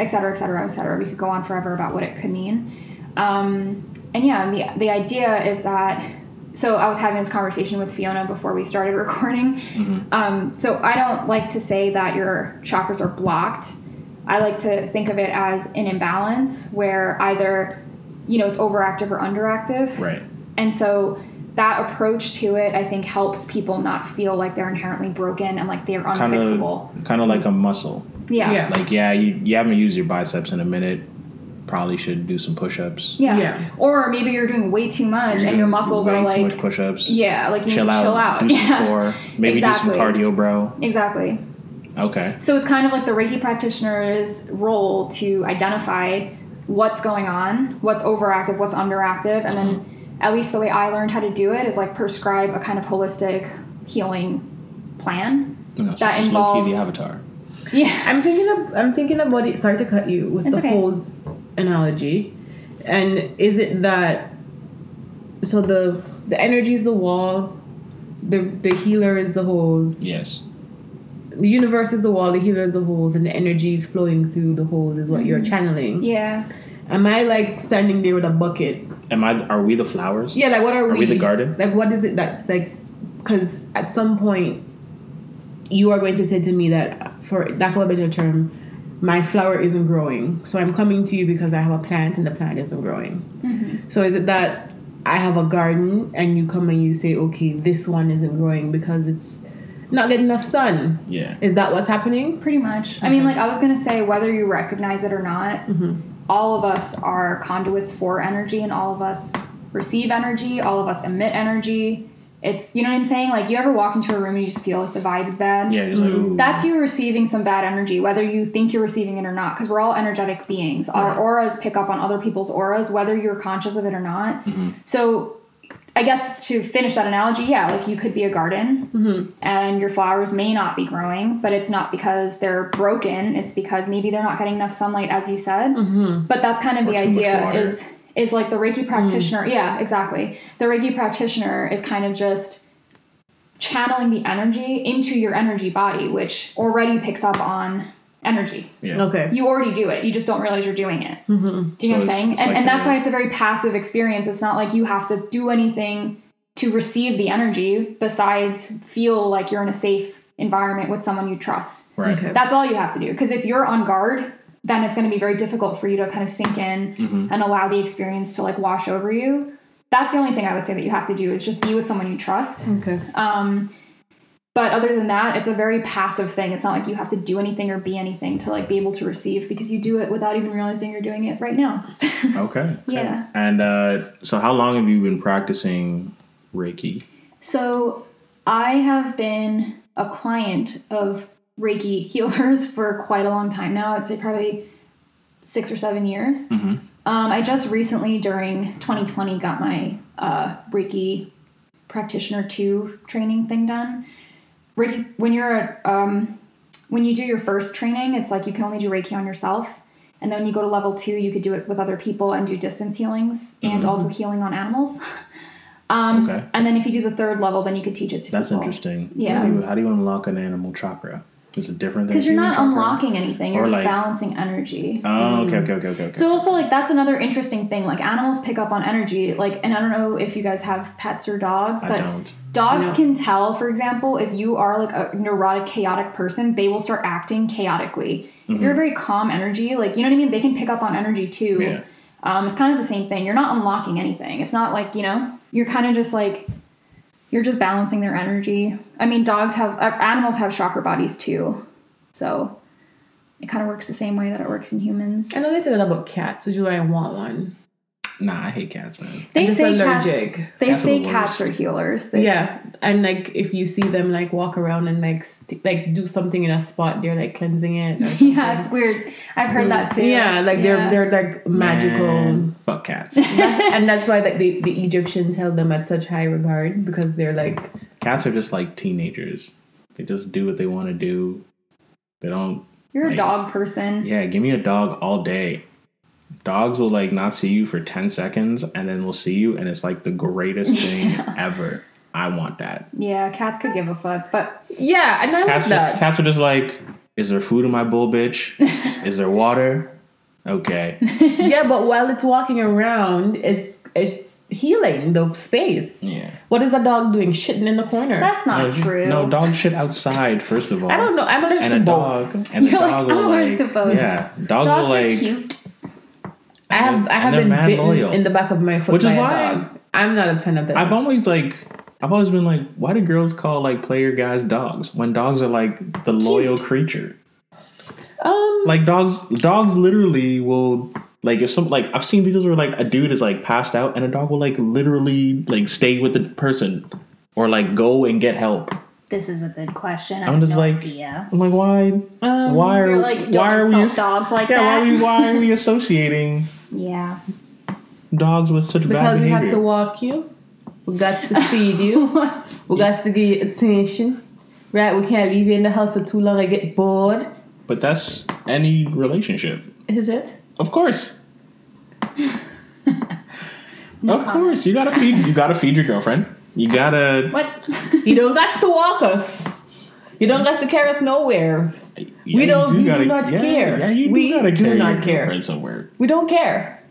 Speaker 6: et cetera, et cetera, et cetera. We could go on forever about what it could mean. Um, and yeah, the the idea is that. So I was having this conversation with Fiona before we started recording. Um, so I don't like to say that your chakras are blocked. I like to think of it as an imbalance where either, you know, it's overactive or underactive.
Speaker 1: Right.
Speaker 6: And so that approach to it, I think, helps people not feel like they're inherently broken and like they're
Speaker 1: Kind
Speaker 6: unfixable.
Speaker 1: kind of like a muscle.
Speaker 6: yeah.
Speaker 7: Yeah.
Speaker 1: Like, yeah, you, you haven't used your biceps in a minute. Probably should do some push-ups.
Speaker 6: Yeah.
Speaker 7: Yeah.
Speaker 6: Or maybe you're doing way too much and your muscles
Speaker 1: way
Speaker 6: are
Speaker 1: too
Speaker 6: like,
Speaker 1: much push-ups.
Speaker 6: yeah, like you
Speaker 1: chill
Speaker 6: need to
Speaker 1: out,
Speaker 6: chill out.
Speaker 1: do some
Speaker 6: yeah.
Speaker 1: core, maybe
Speaker 6: Exactly.
Speaker 1: do some cardio, bro.
Speaker 6: Exactly.
Speaker 1: Okay.
Speaker 6: So it's kind of like the Reiki practitioner's role to identify what's going on, what's overactive, what's underactive, and then mm-hmm. at least the way I learned how to do it is like prescribe a kind of holistic healing plan.
Speaker 1: No,
Speaker 6: That
Speaker 1: she's
Speaker 6: involves-
Speaker 1: the avatar.
Speaker 6: Yeah.
Speaker 7: I'm thinking of I'm thinking about it. Sorry to cut you with
Speaker 6: It's
Speaker 7: the
Speaker 6: okay.
Speaker 7: hose analogy. And is it that so the the energy is the wall, the the healer is the hose,
Speaker 1: Yes.
Speaker 7: The universe is the wall, the healer is the holes, and the energy is flowing through the holes is what you're channeling.
Speaker 6: Yeah.
Speaker 7: Am I like standing there with a bucket?
Speaker 1: Am I? Are we the flowers?
Speaker 7: Yeah, like what are,
Speaker 1: Are we the garden?
Speaker 7: Like what is it that like? Because at some point, you are going to say to me that, for lack of a better term, my flower isn't growing. So I'm coming to you because I have a plant and the plant isn't growing.
Speaker 6: Mm-hmm.
Speaker 7: So is it that I have a garden and you come and you say, okay, this one isn't growing because it's not getting enough sun?
Speaker 1: Yeah.
Speaker 7: Is that what's happening?
Speaker 6: Pretty much. I mean, like, I was going to say, whether you recognize it or not,
Speaker 7: Mm-hmm.
Speaker 6: all of us are conduits for energy, and all of us receive energy, all of us emit energy. it's you know what I'm saying? Like you ever walk into a room and you just feel like the vibe is bad?
Speaker 1: Yeah, just like ooh.
Speaker 6: That's you receiving some bad energy, whether you think you're receiving it or not, because we're all energetic beings. Our
Speaker 1: Right.
Speaker 6: auras pick up on other people's auras, whether you're conscious of it or not.
Speaker 1: Mm-hmm.
Speaker 6: So, I guess to finish that analogy, yeah, like you could be a garden mm-hmm. and your flowers may not be growing, but it's not because they're broken. It's because maybe they're not getting enough sunlight, as you said. Mm-hmm. But that's kind of
Speaker 1: Or
Speaker 6: the idea is is like the Reiki mm. practitioner. Yeah, exactly. The Reiki practitioner is kind of just channeling the energy into your energy body, which already picks up on energy.
Speaker 1: yeah.
Speaker 7: Okay.
Speaker 6: You already do it. You just don't realize you're doing it. Do you know what I'm saying? And,
Speaker 1: like
Speaker 6: and that's
Speaker 1: a-
Speaker 6: why it's a very passive experience. It's not like you have to do anything to receive the energy besides feel like you're in a safe environment with someone you trust.
Speaker 1: Right.
Speaker 7: Okay.
Speaker 6: That's all you have to do. Because if you're on guard, then it's going to be very difficult for you to kind of sink in
Speaker 1: Mm-hmm.
Speaker 6: and allow the experience to like wash over you. That's the only thing I would say that you have to do is just be with someone you trust.
Speaker 7: Okay.
Speaker 6: Um, but other than that, it's a very passive thing. It's not like you have to do anything or be anything to like be able to receive because you do it without even realizing you're doing it right now.
Speaker 1: Okay. okay.
Speaker 6: Yeah.
Speaker 1: And uh, so, how long have you been practicing Reiki?
Speaker 6: so I have been a client of Reiki healers for quite a long time now. I'd say probably six or seven years. Um, I just recently, during 2020, got my uh, Reiki practitioner two training thing done. Reiki, when you're a, um, when you do your first training, it's like you can only do Reiki on yourself. And then when you go to level two, you could do it with other people and do distance healings and also healing on animals. Um,
Speaker 1: Okay.
Speaker 6: And then if you do the third level, then you could teach it to
Speaker 1: That's
Speaker 6: people.
Speaker 1: interesting.
Speaker 6: Yeah.
Speaker 1: How do, you, how do you unlock an animal chakra? Is it different than
Speaker 6: Because you're
Speaker 1: human
Speaker 6: not
Speaker 1: chakra?
Speaker 6: unlocking anything, you're
Speaker 1: Or
Speaker 6: just
Speaker 1: like-
Speaker 6: balancing energy.
Speaker 1: Oh, okay, okay, okay, okay. okay.
Speaker 6: So also like that's another interesting thing. Like animals pick up on energy. Like and I don't know if you guys have pets or dogs,
Speaker 1: I
Speaker 6: but
Speaker 1: don't.
Speaker 6: dogs
Speaker 7: No.
Speaker 6: can tell, for example, if you are like a neurotic, chaotic person, they will start acting chaotically. If you're a very calm energy, like you know what I mean, they can pick up on energy too.
Speaker 1: Mm-hmm. Yeah.
Speaker 6: Um, it's kind of the same thing. You're not unlocking anything. It's not like you know you're kind of just like you're just balancing their energy. I mean, dogs have uh, animals have chakra bodies too, so it kind of works the same way that it works in humans.
Speaker 7: I know they said that about cats, which is why I want one.
Speaker 1: Nah, I hate cats, man.
Speaker 6: They
Speaker 7: just
Speaker 6: say
Speaker 7: allergic.
Speaker 6: cats. They
Speaker 1: Cats are
Speaker 6: say
Speaker 1: the
Speaker 6: cats
Speaker 1: worst.
Speaker 6: are healers. They,
Speaker 7: Yeah, and like if you see them like walk around and like st- like do something in a spot, they're like cleansing it.
Speaker 6: Yeah, it's weird. I've heard that too.
Speaker 7: Yeah, like
Speaker 6: Yeah.
Speaker 7: they're they're like magical,
Speaker 1: Man, fuck cats.
Speaker 7: and that's why like the, the Egyptians held them at such high regard because they're like
Speaker 1: cats are just like teenagers. They just do what they want to do. They don't.
Speaker 6: You're a dog person.
Speaker 1: Yeah, give me a dog all day. Dogs will like not see you for 10 seconds and then we'll see you and it's like the greatest thing ever. I want that.
Speaker 6: Yeah, cats could give a fuck, but
Speaker 7: yeah, and I
Speaker 1: Cats,
Speaker 7: like that.
Speaker 1: just, cats are just like, is there food in my bowl, bitch? is there water? Okay.
Speaker 7: yeah, but while it's walking around, it's it's healing the space.
Speaker 1: Yeah.
Speaker 7: What is a dog doing? Shitting in the corner.
Speaker 6: that's not
Speaker 1: no,
Speaker 6: true.
Speaker 1: No, dog shit outside, first of all.
Speaker 7: I don't know. I'm allergic
Speaker 1: And
Speaker 7: to
Speaker 1: a
Speaker 7: both.
Speaker 1: dog. And a
Speaker 6: You're like,
Speaker 1: dog
Speaker 6: I'm allergic
Speaker 1: like.
Speaker 6: to both.
Speaker 1: Yeah. Dogs,
Speaker 6: Dogs
Speaker 1: will
Speaker 6: are
Speaker 1: like.
Speaker 6: cute.
Speaker 7: I have I have been bitten
Speaker 1: loyal.
Speaker 7: in the back of my foot
Speaker 1: Which is
Speaker 7: by a dog. I'm not a fan of that.
Speaker 1: I've always like I've always been like, why do girls call like player guys dogs when dogs are like the loyal creature?
Speaker 7: um
Speaker 1: Like dogs dogs literally will like if some like I've seen videos where like a dude is like passed out and a dog will like literally like stay with the person or like go and get help.
Speaker 6: This is a good question. I
Speaker 1: I'm
Speaker 6: have
Speaker 1: just
Speaker 6: no
Speaker 1: like
Speaker 6: idea.
Speaker 1: I'm like why
Speaker 7: um,
Speaker 1: why are
Speaker 6: You're like, don't
Speaker 1: why are we
Speaker 6: dogs like
Speaker 1: yeah,
Speaker 6: that.
Speaker 1: why are we why are we associating
Speaker 6: yeah.
Speaker 1: dogs with such bad behavior.
Speaker 7: because we have to walk you. We got to feed you. We got to give you attention. Right? We can't leave you in the house for too long. I get bored.
Speaker 1: but that's any relationship.
Speaker 7: Is it?
Speaker 1: Of course.
Speaker 6: No
Speaker 1: of
Speaker 6: comment.
Speaker 1: course, you gotta feed. You gotta feed your girlfriend. You gotta.
Speaker 6: What?
Speaker 7: You don't got to walk us. You don't got to carry us nowheres.
Speaker 1: Yeah,
Speaker 7: We don't- we do
Speaker 1: gotta-
Speaker 7: not
Speaker 1: yeah,
Speaker 7: care.
Speaker 1: Yeah, you
Speaker 7: We
Speaker 1: do gotta
Speaker 7: do
Speaker 1: carry
Speaker 7: not
Speaker 1: your
Speaker 7: care.
Speaker 1: girlfriend somewhere.
Speaker 7: We don't care.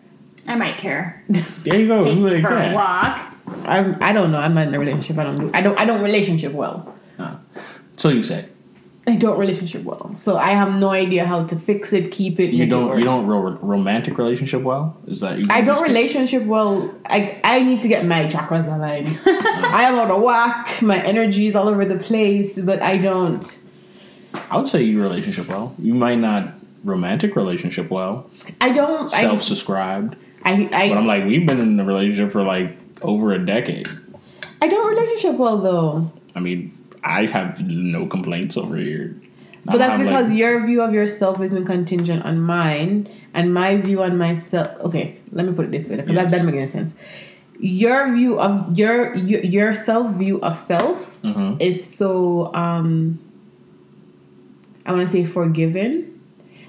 Speaker 6: I might care.
Speaker 1: There you go.
Speaker 6: Take
Speaker 1: I'm
Speaker 6: me
Speaker 1: like,
Speaker 6: for a walk.
Speaker 7: I'm. I don't know. I'm not in a relationship. I don't do. I don't. I don't relationship well.
Speaker 1: So you say
Speaker 7: I don't relationship well. So I have no idea how to fix it, keep it.
Speaker 1: you don't.
Speaker 7: work.
Speaker 1: You don't ro- romantic relationship well. Is that you?
Speaker 7: I don't
Speaker 1: just-
Speaker 7: relationship well. I I need to get my chakras aligned. I am on a whack. My energy is all over the place, but I don't.
Speaker 1: I would say you relationship well. You might not romantic relationship well.
Speaker 7: I don't.
Speaker 1: Self subscribed.
Speaker 7: I, I,
Speaker 1: But I'm like, we've been in a relationship for like over a decade.
Speaker 7: I don't relationship well though.
Speaker 1: I mean, I have no complaints over here.
Speaker 7: But that's because
Speaker 1: like-
Speaker 7: your view of yourself isn't contingent on mine, and my view on myself. Okay, let me put it this way because that
Speaker 1: Yes.
Speaker 7: doesn't make any sense. Your view of your your, your self view of self
Speaker 1: Mhm.
Speaker 7: is so um. I want to say forgiven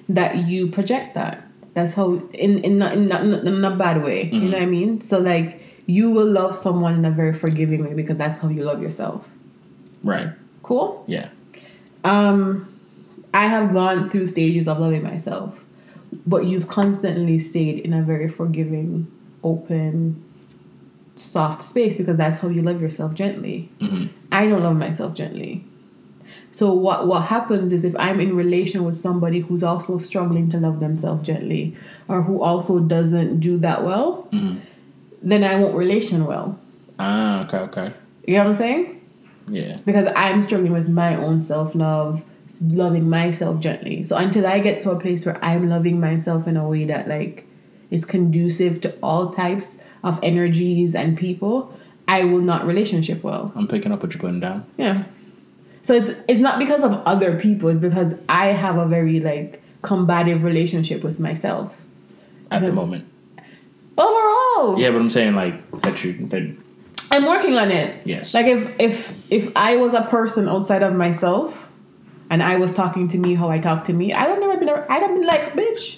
Speaker 7: that you project that. That's how in in not in, not, in a bad way. You know what I mean? So like you will love someone in a very forgiving way because that's how you love yourself.
Speaker 1: right.
Speaker 7: Cool.
Speaker 1: Yeah.
Speaker 7: Um, I have gone through stages of loving myself, but you've constantly stayed in a very forgiving, open, soft space because that's how you love yourself gently. I don't love myself gently. So what what happens is if I'm in relation with somebody who's also struggling to love themselves gently, or who also doesn't do that well, then I won't relation well.
Speaker 1: Ah, okay, okay.
Speaker 7: You know what I'm saying?
Speaker 1: Yeah.
Speaker 7: because I'm struggling with my own self love, loving myself gently. So until I get to a place where I'm loving myself in a way that like is conducive to all types of energies and people, I will not relationship well.
Speaker 1: I'm picking up what you're putting down.
Speaker 7: Yeah. So it's it's not because of other people, it's because I have a very like combative relationship with myself.
Speaker 1: At the
Speaker 7: Mhm.
Speaker 1: moment.
Speaker 7: Overall.
Speaker 1: Yeah, but I'm saying like that you that
Speaker 7: I'm working on it.
Speaker 1: Yes.
Speaker 7: Like if if if I was a person outside of myself and I was talking to me how I talk to me, I don't never been I'd have been like, bitch,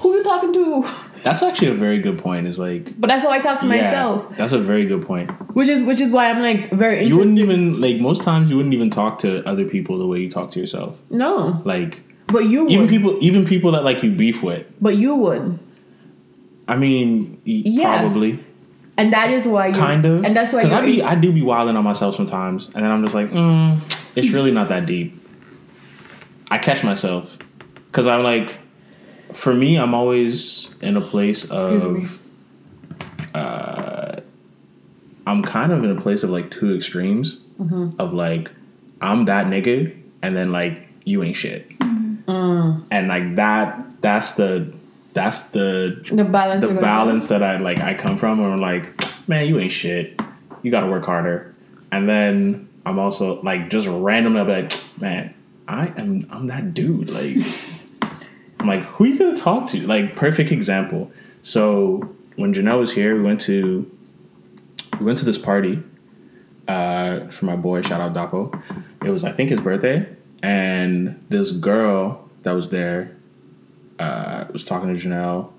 Speaker 7: who you talking to?
Speaker 1: that's actually a very good point. Is like
Speaker 7: But that's how I talk to
Speaker 1: yeah,
Speaker 7: myself.
Speaker 1: That's a very good point.
Speaker 7: Which is which is why I'm like very interested.
Speaker 1: You wouldn't even like most times you wouldn't even talk to other people the way you talk to yourself.
Speaker 7: No.
Speaker 1: Like
Speaker 7: But you would.
Speaker 1: even people even people that like you beef with.
Speaker 7: but you would.
Speaker 1: I mean,
Speaker 7: Yeah.
Speaker 1: probably
Speaker 7: And that is why you
Speaker 1: kind of.
Speaker 7: and that's why
Speaker 1: Because I be I do be wilding on myself sometimes, and then I'm just like, mm, it's really not that deep. I catch myself because I'm like, for me, I'm always in a place of, uh, I'm kind of in a place of like two extremes
Speaker 7: Mm-hmm.
Speaker 1: of like, I'm that nigga, and then like you ain't shit,
Speaker 7: Mm.
Speaker 1: and like that. That's the that's the
Speaker 7: the balance
Speaker 1: the balance that I like I come from where I'm like, man, you ain't shit. You gotta work harder. And then I'm also like just randomly I'll be like, man, I am I'm that dude. Like I'm like, who are you gonna talk to? Like perfect example. So when Janelle was here, we went to we went to this party uh, for my boy, shout out Dapo. It was I think his birthday, and this girl that was there uh, was talking to Janelle,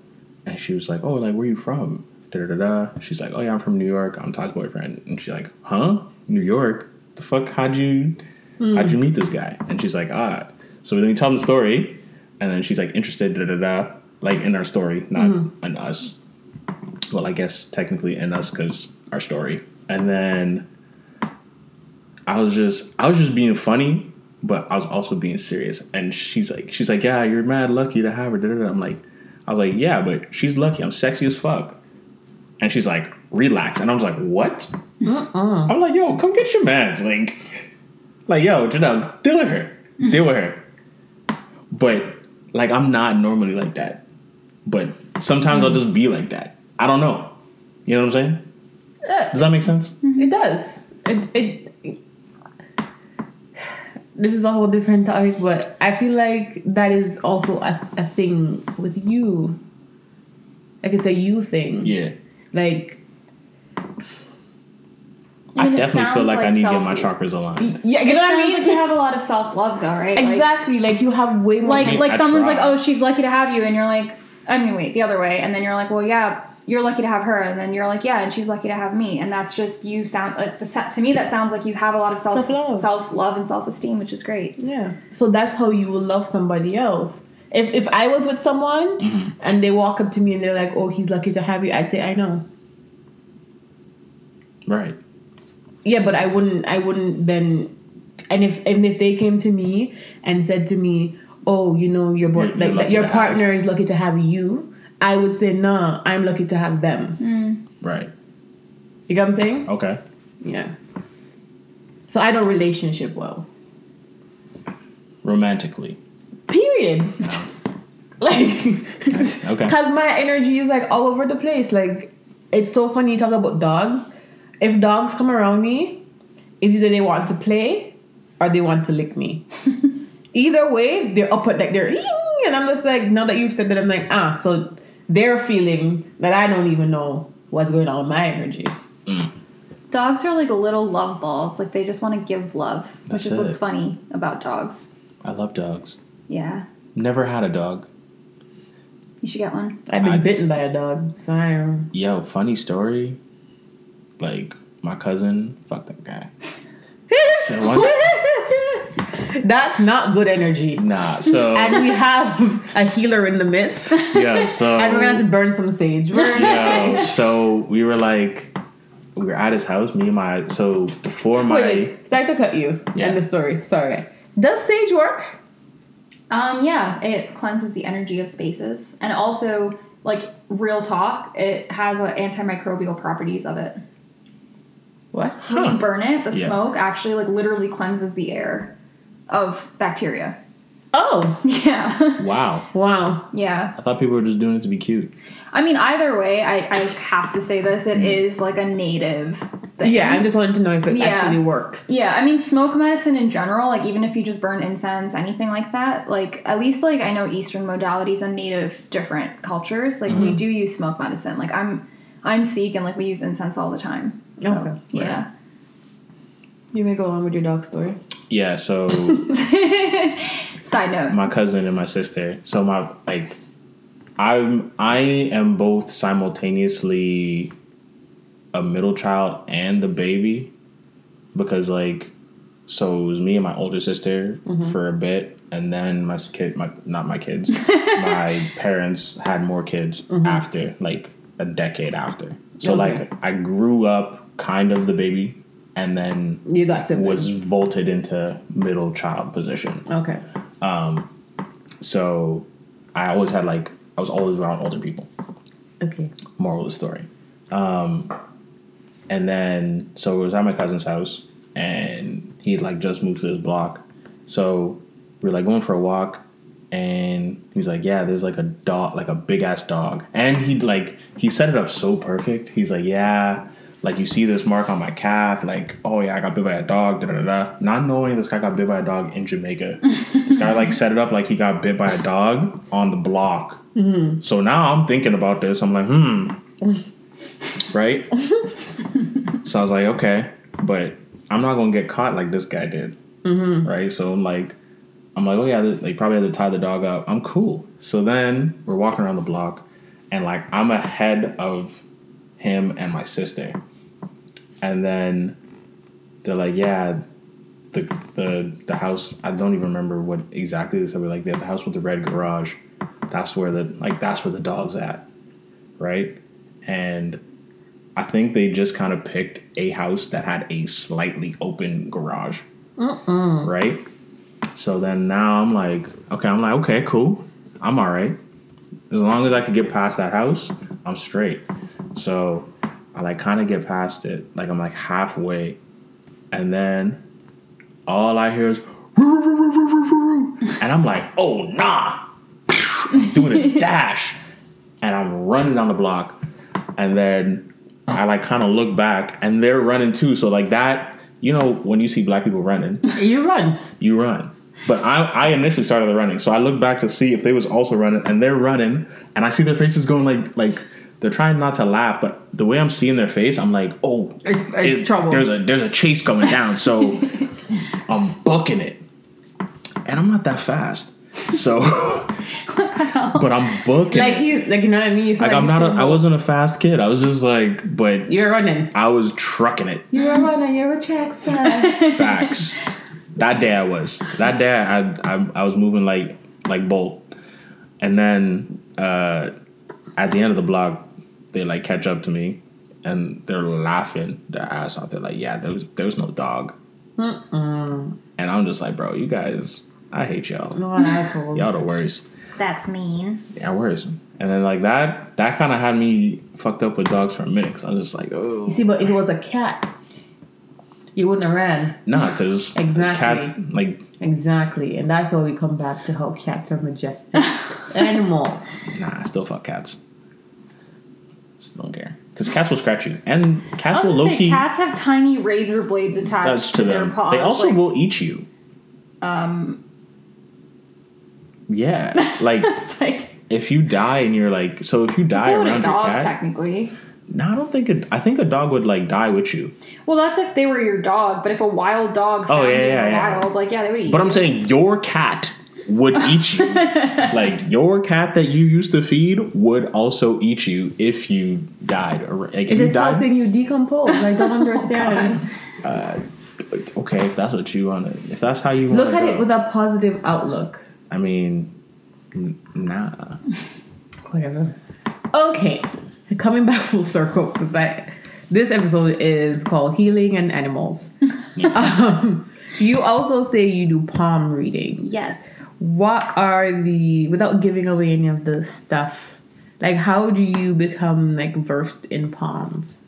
Speaker 1: and she was like, "Oh, like where you from?" Da da da. da. She's like, "Oh yeah, I'm from New York. I'm Todd's boyfriend." And she's like, "Huh? New York? The fuck? How'd you how'd you meet this guy?" And she's like, "Ah." So then we tell them the story, and then she's like interested, da da da, like in our story, not mm-hmm. in us. Well, I guess technically in us because our story. And then I was just I was just being funny, but I was also being serious. And she's like she's like, Yeah, you're mad lucky to have her. Da, da, da. I'm like, I was like, Yeah, but she's lucky. I'm sexy as fuck. And she's like, relax. And I was like, What? Uh-uh. I'm like, yo, come get your mans. Like, like, yo, Janelle, deal with her. Mm-hmm. Deal with her. But like I'm not normally like that. But sometimes I'll hmm. just be like that. I don't know. You know what I'm saying? Does that make sense? Mm-hmm.
Speaker 7: It does. It, it this is a whole different topic, but I feel like that is also a, a thing with you. Like it's a you thing.
Speaker 1: Yeah.
Speaker 7: Like
Speaker 1: I,
Speaker 6: mean,
Speaker 1: definitely feel
Speaker 6: sounds
Speaker 1: like, I need to get my chakras aligned.
Speaker 7: yeah, you know what I mean?
Speaker 6: like you have a lot of self love though, right?
Speaker 7: Exactly. Like, you have way more.
Speaker 6: Like
Speaker 1: mean,
Speaker 6: like,
Speaker 1: I
Speaker 6: someone's like, oh, she's lucky to have you, and you're like, I mean, wait, the other way, and then you're like, well, yeah, you're lucky to have her, and then you're like, yeah, and she's lucky to have me, and that's just you sound like the sa- to me that sounds like you have a lot of self
Speaker 7: Self-love.
Speaker 6: self love and self esteem, which is great.
Speaker 7: Yeah. So that's how you will love somebody else. If if I was with someone
Speaker 1: Mm-hmm.
Speaker 7: and they walk up to me and they're like, "Oh, he's lucky to have you," I'd say, "I know."
Speaker 1: Right.
Speaker 7: Yeah, but I wouldn't. I wouldn't then. And if and if they came to me and said to me, "Oh, you know, your boy,
Speaker 1: you're
Speaker 7: like your partner is lucky to have you," I would say, "Nah, I'm lucky to have them." Hmm.
Speaker 1: Right.
Speaker 7: You get what I'm saying?
Speaker 1: Okay.
Speaker 7: Yeah. So I don't relationship well.
Speaker 1: Romantically.
Speaker 7: Period. like,
Speaker 1: Okay.
Speaker 7: because my energy is like all over the place. Like, it's so funny you talk about dogs. If dogs come around me, it's either they want to play or they want to lick me. either way, they're up at like they're and I'm just like, now that you've said that, I'm like, ah, so they're feeling that I don't even know what's going on with my energy.
Speaker 6: Dogs are like little love balls. Like they just want to give love,
Speaker 1: That's
Speaker 6: which is what's funny about dogs.
Speaker 1: I love dogs.
Speaker 6: Yeah,
Speaker 1: Never had a dog.
Speaker 6: you should get one.
Speaker 7: I've been
Speaker 1: I-
Speaker 7: bitten by a dog, so I
Speaker 1: Yo, funny story. Like my cousin, fuck that guy. So one,
Speaker 7: That's not good energy.
Speaker 1: nah, so
Speaker 7: And we have a healer in the midst.
Speaker 1: Yeah, so and
Speaker 7: we're gonna have to burn some sage. Burn
Speaker 1: yeah,
Speaker 7: sage.
Speaker 1: so we were like, we were at his house. Me and my so before my
Speaker 7: Wait, wait, sorry to cut you.
Speaker 1: Yeah.
Speaker 7: End the story. Sorry. Does sage work?
Speaker 6: Um, yeah, it cleanses the energy of spaces, and also like real talk, it has uh, antimicrobial properties of it.
Speaker 7: What?
Speaker 6: When you burn it, the
Speaker 1: Yeah.
Speaker 6: smoke actually like literally cleanses the air of bacteria.
Speaker 7: Oh,
Speaker 6: Yeah,
Speaker 1: wow,
Speaker 7: wow.
Speaker 6: yeah.
Speaker 1: I thought people were just doing it to be cute.
Speaker 6: I mean, either way, I, I have to say this: it is like a native thing.
Speaker 7: Yeah, I'm just wanting to know if it
Speaker 6: Yeah.
Speaker 7: actually works.
Speaker 6: Yeah, I mean, smoke medicine in general, like even if you just burn incense, anything like that, like at least like I know Eastern modalities and native different cultures, like
Speaker 7: Mm-hmm.
Speaker 6: we do use smoke medicine. Like I'm, I'm Sikh and like we use incense all the time. Oh, so,
Speaker 7: Okay.
Speaker 6: Yeah.
Speaker 7: You may go on with your dog story.
Speaker 1: Yeah, so
Speaker 6: Side note.
Speaker 1: my cousin and my sister. So my like, I'm I am both simultaneously a middle child and the baby, because like, so it was me and my older sister mm-hmm. for a bit, and then my kid, my not my kids, my parents had more kids mm-hmm. after, like a decade after. So
Speaker 7: Okay.
Speaker 1: like, I grew up kind of the baby, and then
Speaker 7: You got siblings.
Speaker 1: was vaulted into middle child position.
Speaker 7: okay.
Speaker 1: Um, so I always had like I was always around older people.
Speaker 7: Okay.
Speaker 1: Moral of the story. Um, and then so it was at my cousin's house, and he like just moved to this block. So we were like going for a walk, and he's like, "Yeah, there's like a dog, like a big ass dog." And he like he set it up so perfect. He's like, "Yeah." Like you see this mark on my calf, like oh yeah, I got bit by a dog, da da da. Not knowing this guy got bit by a dog in Jamaica. this guy like set it up like he got bit by a dog on the block. So now I'm thinking about this. I'm like, hmm, right? so I was like, okay, but I'm not gonna get caught like this guy did, right? So I'm like, I'm like, oh yeah, they probably had to tie the dog up. I'm cool. So then we're walking around the block, and like I'm ahead of him and my sister, and then they're like, yeah. The, the the house I don't even remember what exactly they said. We're like the house with the red garage. That's where the like that's where the dog's at, right? And I think they just kind of picked a house that had a slightly open garage, right? So then now I'm like, okay, I'm like, okay, cool, I'm all right. As long as I could get past that house, I'm straight. So I like kind of get past it, like I'm like halfway, and then all I hear is, and I'm like, oh nah, doing a dash, and I'm running down the block, and then I like kind of look back, and they're running too. So like that, you know, when you see black people running,
Speaker 7: You run.
Speaker 1: you run. But I, I initially started the running, so I look back to see if they was also running, and they're running, and I see their faces going like like they're trying not to laugh, but the way I'm seeing their face, I'm like, oh,
Speaker 7: It's- it's trouble.
Speaker 1: There's a there's a chase coming down, so I'm booking it, and I'm not that fast, so but I'm booking.
Speaker 7: Like
Speaker 1: it.
Speaker 7: you, like you know what I mean. You
Speaker 1: Like I'm not. A, I wasn't a fast kid. I was just like, but
Speaker 7: You're running.
Speaker 1: I was trucking it.
Speaker 7: You're a runner. You're a track star.
Speaker 1: Facts. that day I was. That day I, I I was moving like like Bolt, and then uh, at the end of the block, they like catch up to me, and they're laughing their ass off. They're like, "Yeah, there was there was no dog," and I'm just like, "Bro, you guys, I hate y'all.
Speaker 7: assholes.
Speaker 1: Y'all the worst.
Speaker 6: That's mean.
Speaker 1: Yeah, worse." And then like that that kind of had me fucked up with dogs for a minute. Cause I was just like, "Oh,
Speaker 7: You see, but if it was a cat, you wouldn't have ran.
Speaker 1: nah," because
Speaker 7: Exactly.
Speaker 1: cat like
Speaker 7: Exactly, and that's why we come back to how cats are majestic animals.
Speaker 1: Nah, I still fuck cats. Don't care. because cats will scratch you, and cats will low key.
Speaker 6: cats have tiny razor blades attached to,
Speaker 1: to
Speaker 6: their
Speaker 1: them.
Speaker 6: paws.
Speaker 1: They also
Speaker 6: like,
Speaker 1: will eat you.
Speaker 6: Um,
Speaker 1: Yeah, like
Speaker 6: it's like
Speaker 1: if you die and you're like, so if you die
Speaker 6: would a
Speaker 1: around your cat,
Speaker 6: technically.
Speaker 1: no, I don't think it. I think a dog would like die with you.
Speaker 6: Well, that's if they were your dog, but if a wild dog
Speaker 1: Oh,
Speaker 6: found
Speaker 1: yeah,
Speaker 6: you
Speaker 1: yeah,
Speaker 6: the
Speaker 1: yeah.
Speaker 6: like yeah, they would eat.
Speaker 1: But I'm saying your cat would eat you. like your cat that you used to feed would also eat you if you died. Or like if
Speaker 7: It
Speaker 1: you
Speaker 7: is
Speaker 1: died,
Speaker 7: helping you decompose. I don't understand.
Speaker 1: okay, if that's what you want to, if that's how you want
Speaker 7: Look at
Speaker 1: go,
Speaker 7: it with a positive outlook.
Speaker 1: I mean, n- nah.
Speaker 7: Whatever. Okay, coming back full circle because I this episode is called healing and animals. um, you also say you do palm readings.
Speaker 6: yes.
Speaker 7: What are the without giving away any of the stuff? Like, how do you become like versed in palms?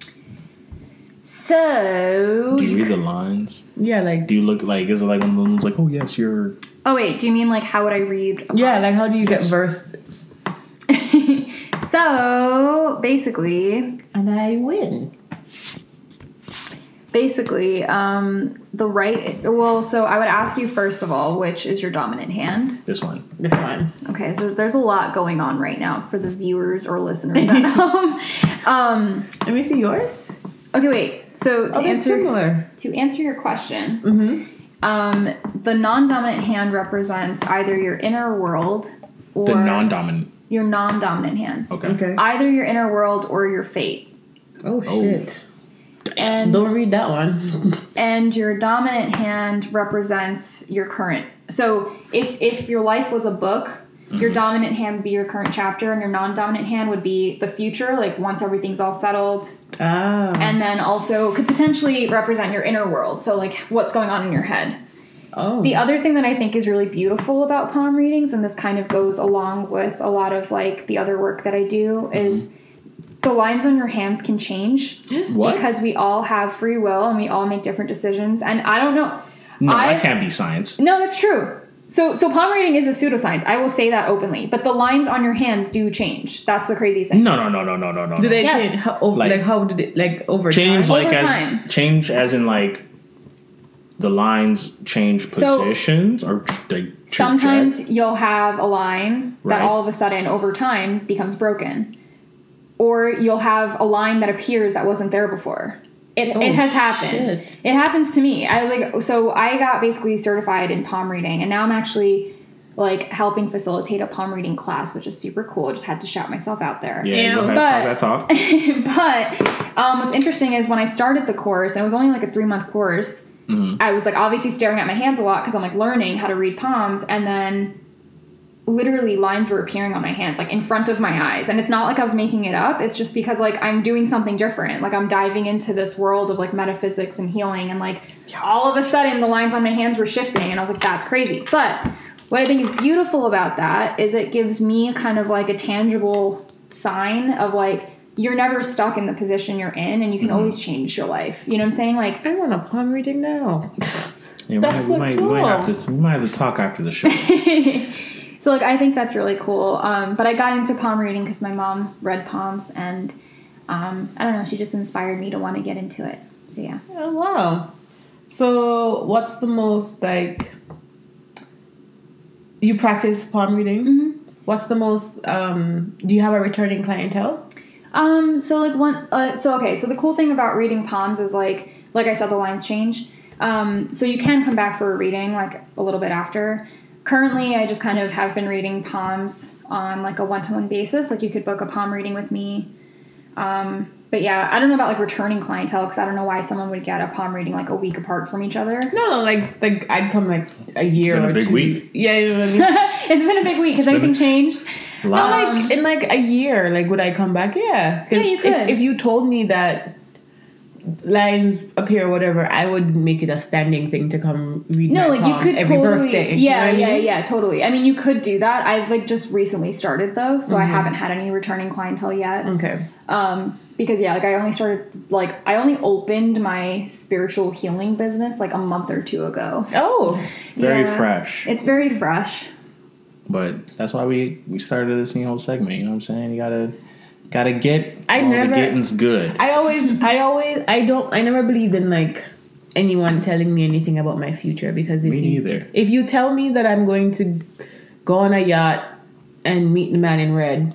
Speaker 6: So,
Speaker 1: Do you read the lines?
Speaker 7: Yeah, like
Speaker 1: Do you look like is it like one of those like oh yes you're
Speaker 6: oh wait, do you mean like how would I read? a
Speaker 7: yeah, like how do you get versed?
Speaker 6: so basically,
Speaker 7: And I win.
Speaker 6: Basically, um, the right. Well, so I would ask you first of all, which is your dominant hand?
Speaker 1: this one.
Speaker 7: This one.
Speaker 6: Okay, so there's a lot going on right now for the viewers or listeners at home. Um,
Speaker 7: Let me see yours.
Speaker 6: okay, wait. So to
Speaker 7: Oh,
Speaker 6: answer
Speaker 7: similar.
Speaker 6: to answer your question,
Speaker 7: Mm-hmm.
Speaker 6: um, the non-dominant hand represents either your inner world or
Speaker 1: The non-dominant.
Speaker 6: your non-dominant hand.
Speaker 1: Okay.
Speaker 7: Okay.
Speaker 6: Either your inner world or your fate.
Speaker 7: Oh
Speaker 1: Oh.
Speaker 7: shit!
Speaker 6: And
Speaker 7: Don't read that one.
Speaker 6: and your dominant hand represents your current. So if if your life was a book, your dominant hand would be your current chapter, and your non-dominant hand would be the future, like once everything's all settled,
Speaker 7: ah.
Speaker 6: and then also could potentially represent your inner world. So like what's going on in your head.
Speaker 7: oh.
Speaker 6: The other thing that I think is really beautiful about palm readings, and this kind of goes along with a lot of like the other work that I do, is the lines on your hands can change
Speaker 1: What?
Speaker 6: because we all have free will and we all make different decisions. And I don't know.
Speaker 1: no,
Speaker 6: I-
Speaker 1: that can't be science.
Speaker 6: No, that's true. So, so palm reading is a pseudoscience. I will say that openly. But the lines on your hands do change. That's the crazy thing.
Speaker 1: No, no, no, no, no, no, no.
Speaker 7: do they
Speaker 6: Yes.
Speaker 7: change? How, over,
Speaker 1: Like-
Speaker 7: like, how did it like over
Speaker 1: change
Speaker 7: time?
Speaker 1: like
Speaker 6: Over
Speaker 1: as
Speaker 6: time.
Speaker 1: change as in like the lines change
Speaker 6: So-
Speaker 1: positions or they like
Speaker 6: Sometimes you'll have a line that all of a sudden over time becomes broken. Or you'll have a line that appears that wasn't there before. It,
Speaker 7: Oh,
Speaker 6: it has happened.
Speaker 7: shit.
Speaker 6: It happens to me. I like so I got basically certified in palm reading and now I'm actually like helping facilitate a palm reading class, which is super cool. I just had to shout myself out there.
Speaker 1: yeah, go ahead,
Speaker 6: But-
Speaker 1: talk that talk.
Speaker 6: but um, what's interesting is when I started the course, and it was only like a three month course, I was like obviously staring at my hands a lot because I'm like learning how to read palms, and then literally lines were appearing on my hands, like in front of my eyes. And it's not like I was making it up, it's just because like I'm doing something different. Like I'm diving into this world of like metaphysics and healing, and like all of a sudden the lines on my hands were shifting, and I was like, that's crazy. But what I think is beautiful about that is it gives me kind of like a tangible sign of like you're never stuck in the position you're in and you can mm-hmm. always change your life. You know what I'm saying? Like
Speaker 7: I want a palm reading now.
Speaker 1: Yeah, we,
Speaker 7: That's
Speaker 1: might,
Speaker 7: so
Speaker 1: we, might, we might have
Speaker 7: cool.
Speaker 1: to we might have to talk after the show.
Speaker 6: so like I think that's really cool. Um, but I got into palm reading because my mom read palms and um, I don't know, she just inspired me to want to get into it. So yeah.
Speaker 7: oh wow. So what's the most like? You practice palm reading.
Speaker 6: Mm-hmm.
Speaker 7: What's the most? Um, do you have a returning clientele?
Speaker 6: Um, so like one, uh, so okay, so the cool thing about reading palms is like, like I said, the lines change. Um, so you can come back for a reading like a little bit after. Currently, I just kind of have been reading palms on like a one-to-one basis. Like you could book a palm reading with me. Um, but yeah, I don't know about like returning clientele because I don't know why someone would get a palm reading like a week apart from each other.
Speaker 7: No, no, like like I'd come like a year
Speaker 1: been a
Speaker 7: or
Speaker 1: big
Speaker 7: two.
Speaker 1: week.
Speaker 7: Yeah, you know I mean.
Speaker 6: it's been a big week. Has
Speaker 1: been a-
Speaker 6: anything changed?
Speaker 7: No, like in like a year, like would I come back? Yeah. 'Cause
Speaker 6: Yeah, you could.
Speaker 7: If, if you told me that lines appear, or whatever, I would make it a standing thing to come read
Speaker 6: No,
Speaker 7: my
Speaker 6: like you could
Speaker 7: every
Speaker 6: totally,
Speaker 7: birthday. you know
Speaker 6: yeah,
Speaker 7: I
Speaker 6: yeah,
Speaker 7: mean?
Speaker 6: yeah, totally. I mean, you could do that. I've like just recently started though, so
Speaker 7: Mm-hmm.
Speaker 6: I haven't had any returning clientele yet.
Speaker 7: Okay.
Speaker 6: Um, because yeah, like I only started, like I only opened my spiritual healing business like a month or two ago.
Speaker 7: Oh,
Speaker 1: Very
Speaker 6: Yeah.
Speaker 1: fresh.
Speaker 6: It's very fresh.
Speaker 1: But that's why we we started this new whole segment. You know what I'm saying? You gotta Gotta get
Speaker 7: I
Speaker 1: all
Speaker 7: never-
Speaker 1: the getting's good.
Speaker 7: I always, I always, I don't, I never believed in like anyone telling me anything about my future because if
Speaker 1: Me
Speaker 7: you,
Speaker 1: neither.
Speaker 7: if you tell me that I'm going to go on a yacht and meet the man in red,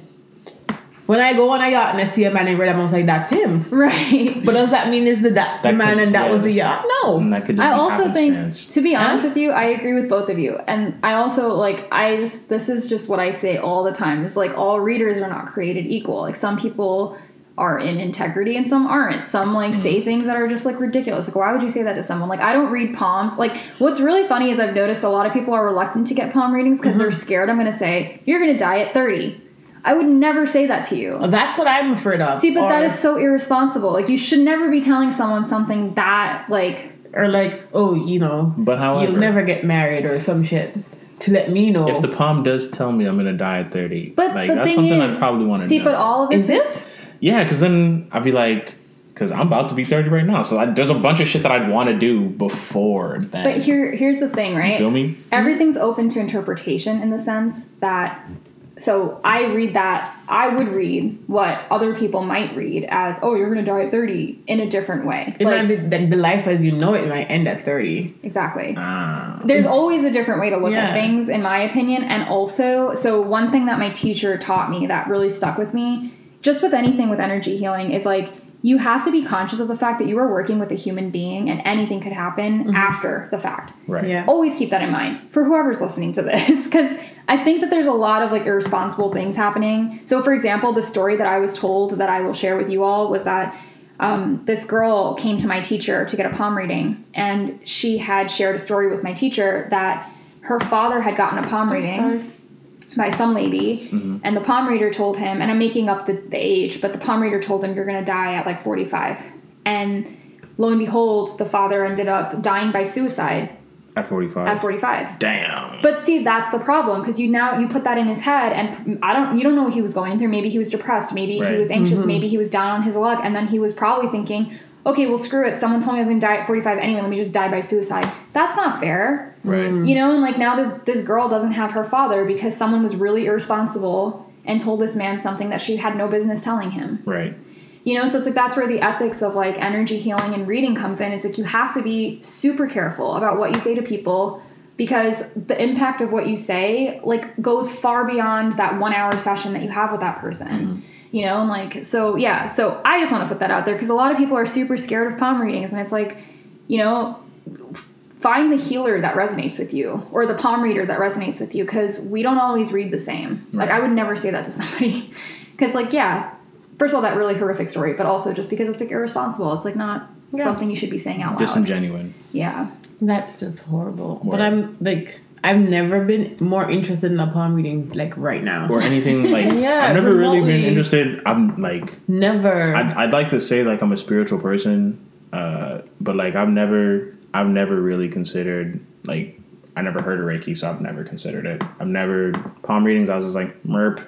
Speaker 7: when I go on a yacht and I see a man in red, I'm almost like, that's him.
Speaker 6: Right.
Speaker 7: But does that mean is that that's
Speaker 1: That
Speaker 7: the man
Speaker 1: could-
Speaker 7: and that
Speaker 1: yeah.
Speaker 7: was the yacht? No.
Speaker 1: and that could just
Speaker 6: I
Speaker 1: be
Speaker 6: also think, to be honest
Speaker 7: Huh?
Speaker 6: with you, I agree with both of you. And I also, like, I just, this is just what I say all the time. Is like, all readers are not created equal. Like, some people are in integrity and some aren't. Some, like,
Speaker 7: Mm.
Speaker 6: say things that are just, like, ridiculous. Like, why would you say that to someone? Like, I don't read palms. Like, what's really funny is I've noticed a lot of people are reluctant to get palm readings because
Speaker 7: Mm-hmm.
Speaker 6: they're scared I'm going to say, you're going to die at 30. I would never say that to you.
Speaker 7: That's what I'm afraid of.
Speaker 6: See, but that
Speaker 7: Or-
Speaker 6: is so irresponsible. Like, you should never be telling someone something that, like,
Speaker 7: or like, oh, you know,
Speaker 1: But however,
Speaker 7: you'll never get married or some shit to let me know.
Speaker 1: if the palm does tell me I'm gonna die at 30,
Speaker 6: But
Speaker 1: like
Speaker 6: the
Speaker 1: that's
Speaker 6: thing
Speaker 1: something
Speaker 6: is,
Speaker 1: I probably want to
Speaker 6: see,
Speaker 1: know.
Speaker 6: but all of
Speaker 7: is it?
Speaker 1: yeah, because then I'd be like, because I'm about to be 30 right now, so I, there's a bunch of shit that I'd want to do before then.
Speaker 6: But here, here's the thing, right?
Speaker 1: feel me?
Speaker 6: Everything's open to interpretation in the sense that. So I read that I would read what other people might read as, "Oh, you're gonna die at 30" in a different way.
Speaker 7: It
Speaker 6: Like,
Speaker 7: might be that the life as you know it might end at 30.
Speaker 6: exactly.
Speaker 1: Ah,
Speaker 6: There's always a different way to look
Speaker 7: Yeah.
Speaker 6: at things, in my opinion. And also, so one thing that my teacher taught me that really stuck with me, just with anything with energy healing, is like you have to be conscious of the fact that you are working with a human being and anything could happen after the fact.
Speaker 1: right.
Speaker 7: Yeah.
Speaker 6: Always keep that in mind for whoever's listening to this, because I think that there's a lot of like irresponsible things happening. So, for example, the story that I was told that I will share with you all was that um, this girl came to my teacher to get a palm reading, and she had shared a story with my teacher that her father had gotten a palm reading by some lady, and the palm reader told him, and I'm making up the, the age, but the palm reader told him, You're gonna die at like 45. And lo and behold, the father ended up dying by suicide
Speaker 1: At 45.
Speaker 6: at 45.
Speaker 1: Damn.
Speaker 6: But see, that's the problem because you now you put that in his head, and I don't, you don't know what he was going through. Maybe he was depressed. Maybe
Speaker 1: Right.
Speaker 6: he was anxious. Mm-hmm. Maybe he was down on his luck, and then he was probably thinking, "Okay, well, screw it. Someone told me I was gonna die at 45 anyway. Let me just die by suicide." That's not fair.
Speaker 1: right. Mm.
Speaker 6: You know, and like now this this girl doesn't have her father because someone was really irresponsible and told this man something that she had no business telling him.
Speaker 1: Right.
Speaker 6: You know, so it's like that's where the ethics of like energy healing and reading comes in. it's like you have to be super careful about what you say to people because the impact of what you say like goes far beyond that one hour session that you have with that person. Mm-hmm. You know, and like so yeah, so I just want to put that out there because a lot of people are super scared of palm readings and it's like, you know, find the healer that resonates with you or the palm reader that resonates with you because we don't always read the same. Like I would never say that to somebody because like yeah, first of all that really horrific story, but also just because it's like irresponsible. It's like not something you should be saying out loud.
Speaker 1: Disingenuine.
Speaker 6: yeah.
Speaker 7: That's just horrible. But I'm like, I've never been more interested in a palm reading like right now.
Speaker 1: Or anything like,
Speaker 7: Yeah,
Speaker 1: I've never really been interested. I'm like,
Speaker 7: Never.
Speaker 1: I'd, I'd like to say like I'm a spiritual person, uh, but like I've never, I've never really considered like, I never heard of Reiki, so I've never considered it. I've never palm readings. I was just like merp.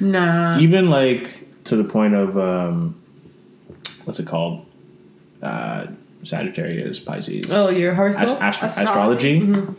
Speaker 7: nah.
Speaker 1: Even like to the point of um, what's it called? Uh, Sagittarius, Pisces,
Speaker 7: Oh, your
Speaker 1: Ast-
Speaker 7: horoscope?
Speaker 1: astro-
Speaker 6: Astrology.
Speaker 1: astrology.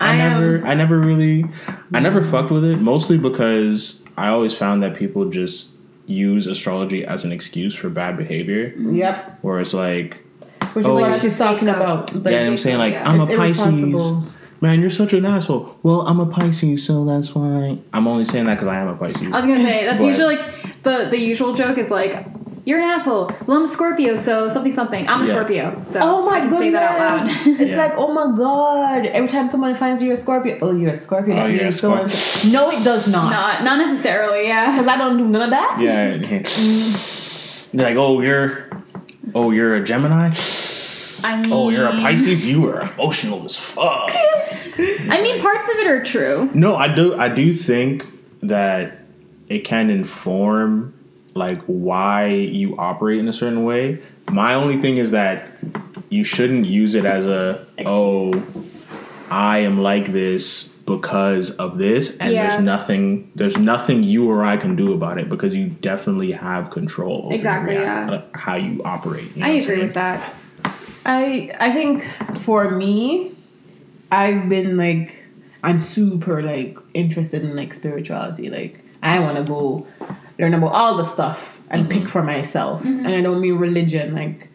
Speaker 1: I,
Speaker 7: I
Speaker 1: never,
Speaker 7: am-
Speaker 1: I never really, I never fucked with it. Mostly because I always found that people just use astrology as an excuse for bad behavior.
Speaker 7: Yep.
Speaker 1: Where it's like,
Speaker 7: Which
Speaker 1: Oh.
Speaker 7: is what she's talking
Speaker 6: Like,
Speaker 7: about. Like,
Speaker 1: yeah, I'm saying like
Speaker 6: yeah.
Speaker 1: I'm a Pisces.
Speaker 7: Irresponsible.
Speaker 1: Man, you're such an asshole. Well, I'm a Pisces, so that's why. I'm only saying that because I am a Pisces.
Speaker 6: I was gonna say that's
Speaker 1: But-
Speaker 6: usually like the the usual joke is like you're an asshole. Well, I'm a Scorpio, so something something. I'm a
Speaker 1: Yeah.
Speaker 6: Scorpio, so
Speaker 7: Oh my
Speaker 6: I can
Speaker 7: goodness!
Speaker 6: say that out loud.
Speaker 7: it's
Speaker 1: Yeah.
Speaker 7: like, oh my god! Every time someone finds you're a Scorpio, oh, you're a Scorpio.
Speaker 1: Oh,
Speaker 7: that
Speaker 1: you're a
Speaker 7: means so and so. No, it does not.
Speaker 6: not not necessarily, yeah.
Speaker 7: Because I don't do none of that.
Speaker 1: Yeah. yeah. Mm. They're like, oh, you're, oh, you're a Gemini.
Speaker 6: I mean,
Speaker 1: Oh, you're a Pisces. You are emotional as fuck.
Speaker 6: I mean, parts of it are true.
Speaker 1: No, I do. I do think that it can inform like why you operate in a certain way. My only thing is that you shouldn't use it as a oh, I am like this because of this, and
Speaker 6: Yeah.
Speaker 1: there's nothing there's nothing you or I can do about it because you definitely have control over
Speaker 6: Exactly, yeah.
Speaker 1: how you operate. you know
Speaker 6: I agree with that.
Speaker 7: I I think for me, I've been like I'm super like interested in like spirituality. Like I want to go learn about all the stuff and mm-hmm. pick for myself. Mm-hmm. And I don't mean religion, like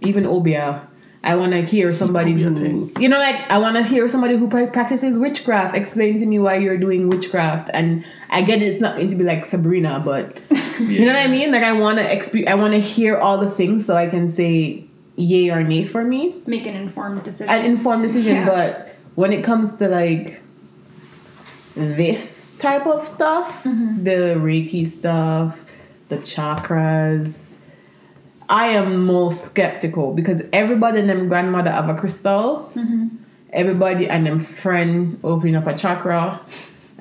Speaker 7: even Obeah. I want to hear somebody
Speaker 1: Obeah
Speaker 7: who,
Speaker 1: thing.
Speaker 7: you know, like I want to hear somebody who practices witchcraft explain to me why you're doing witchcraft. And I get it, it's not going to be like Sabrina, but you know what I mean? Like I want to exp- I want to hear all the things so I can say yay or nay for me
Speaker 6: Make an informed decision.
Speaker 7: an informed decision.
Speaker 6: Yeah.
Speaker 7: But when it comes to like this type of stuff, mm-hmm. the Reiki stuff, the chakras, I am most skeptical because everybody and them grandmother have a crystal. Mm-hmm. Everybody and them friend opening up a chakra,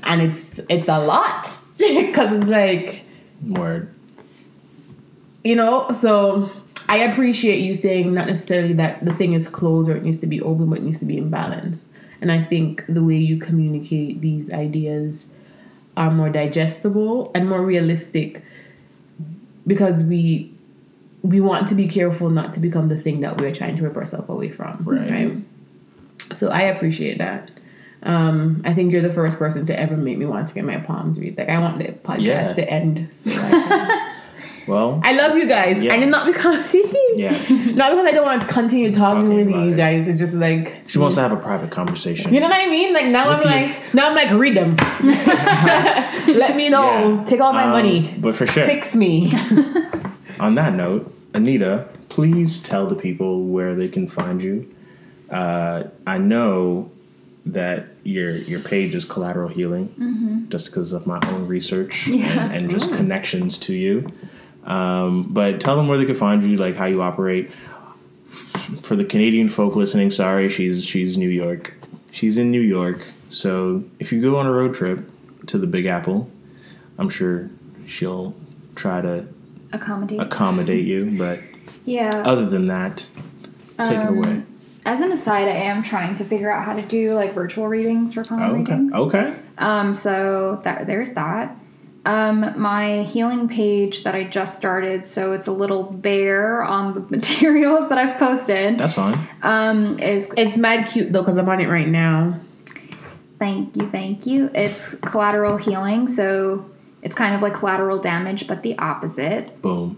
Speaker 7: and it's it's a lot because it's like
Speaker 1: Word.
Speaker 7: you know so i appreciate you saying not necessarily that the thing is closed or it needs to be open but it needs to be in balance and i think the way you communicate these ideas are more digestible and more realistic because we we want to be careful not to become the thing that we're trying to rip ourselves away from
Speaker 1: Right.
Speaker 7: so i appreciate that um, I think you're the first person to ever make me want to get my palms read. Like I want the podcast
Speaker 1: Yeah.
Speaker 7: to end. So I can
Speaker 1: Well,
Speaker 7: I love you guys,
Speaker 1: Yeah.
Speaker 7: and not because
Speaker 1: yeah.
Speaker 7: not because I don't want to continue talking,
Speaker 1: Talking
Speaker 7: with you
Speaker 1: it.
Speaker 7: guys. It's just like
Speaker 1: She wants to have a private conversation.
Speaker 7: you know what I mean. Like now I'm
Speaker 1: you.
Speaker 7: like now I'm like read them. Let me know.
Speaker 1: Yeah.
Speaker 7: Take all my
Speaker 1: Um,
Speaker 7: money.
Speaker 1: But for sure.
Speaker 7: Fix me.
Speaker 1: On that note, Anita, please tell the people where they can find you. Uh, I know that your your page is collateral healing, just because of my own research
Speaker 6: Yeah.
Speaker 1: and, and just connections to you. Um, but tell them where they can find you, like how you operate. For the Canadian folk listening, sorry, she's she's New York. She's in New York, so if you go on a road trip to the Big Apple, I'm sure she'll try to
Speaker 6: Accommodate.
Speaker 1: accommodate you. But
Speaker 6: yeah.
Speaker 1: other than that, take it away.
Speaker 6: As an aside, I am trying to figure out how to do like virtual readings for palm
Speaker 1: Okay.
Speaker 6: readings.
Speaker 1: Okay.
Speaker 6: Um, so that there's that. Um, my healing page that I just started, so it's a little bare on the materials that I've posted.
Speaker 1: That's fine.
Speaker 6: Um, is
Speaker 7: it's mad cute though because I'm on it right now.
Speaker 6: thank you, thank you. It's collateral healing, so it's kind of like collateral damage, but the opposite.
Speaker 1: Boom.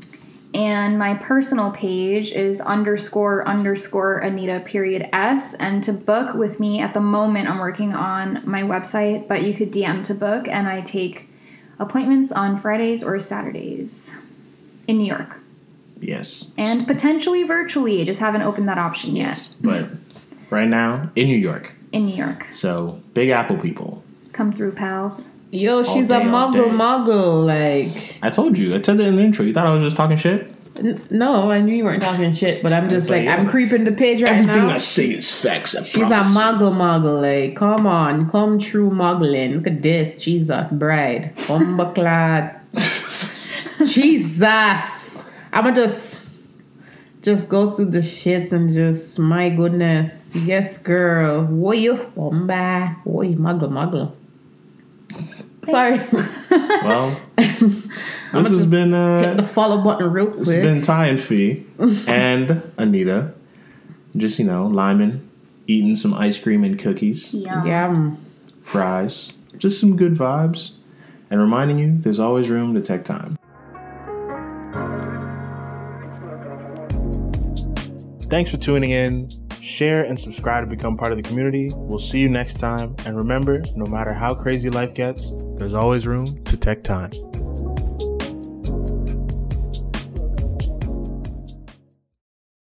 Speaker 6: And my personal page is underscore underscore Anita period S. And to book with me at the moment, I'm working on my website, but you could DM to book, and I take appointments on Fridays or Saturdays in New York
Speaker 1: Yes.
Speaker 6: and potentially virtually. I just haven't opened that option yet Yes,
Speaker 1: But right now in New York.
Speaker 6: in New York.
Speaker 1: So Big Apple people.
Speaker 6: Come through, pals.
Speaker 7: Yo, she's
Speaker 1: day,
Speaker 7: a
Speaker 1: all
Speaker 7: muggle, muggle. Like,
Speaker 1: I told you. I said that in the intro. You thought I was just talking shit?
Speaker 7: N- no, I knew you weren't talking shit, but I'm just
Speaker 1: like,
Speaker 7: like, I'm creeping the page right now.
Speaker 1: Everything
Speaker 7: now.
Speaker 1: I say is facts. I
Speaker 7: She's a
Speaker 1: promise.
Speaker 7: muggle muggle, like, come on, come true muggling. Look at this, Jesus, bride. Bumbleclad. Jesus. I'ma just just go through the shits and just my goodness. Yes, girl. What you bomba? What you muggle muggle? Sorry.
Speaker 1: well, this has
Speaker 7: just
Speaker 1: been
Speaker 7: Hit the
Speaker 1: uh,
Speaker 7: follow button real
Speaker 1: this has been Ty and Fee and Anita. Just you know, Lyman eating some ice cream and cookies,
Speaker 6: Yeah.
Speaker 7: yeah.
Speaker 1: fries, just some good vibes, and reminding you there's always room to take time. Thanks for tuning in. Share and subscribe to become part of the community. We'll see you next time. And remember, no matter how crazy life gets, there's always room to tech time.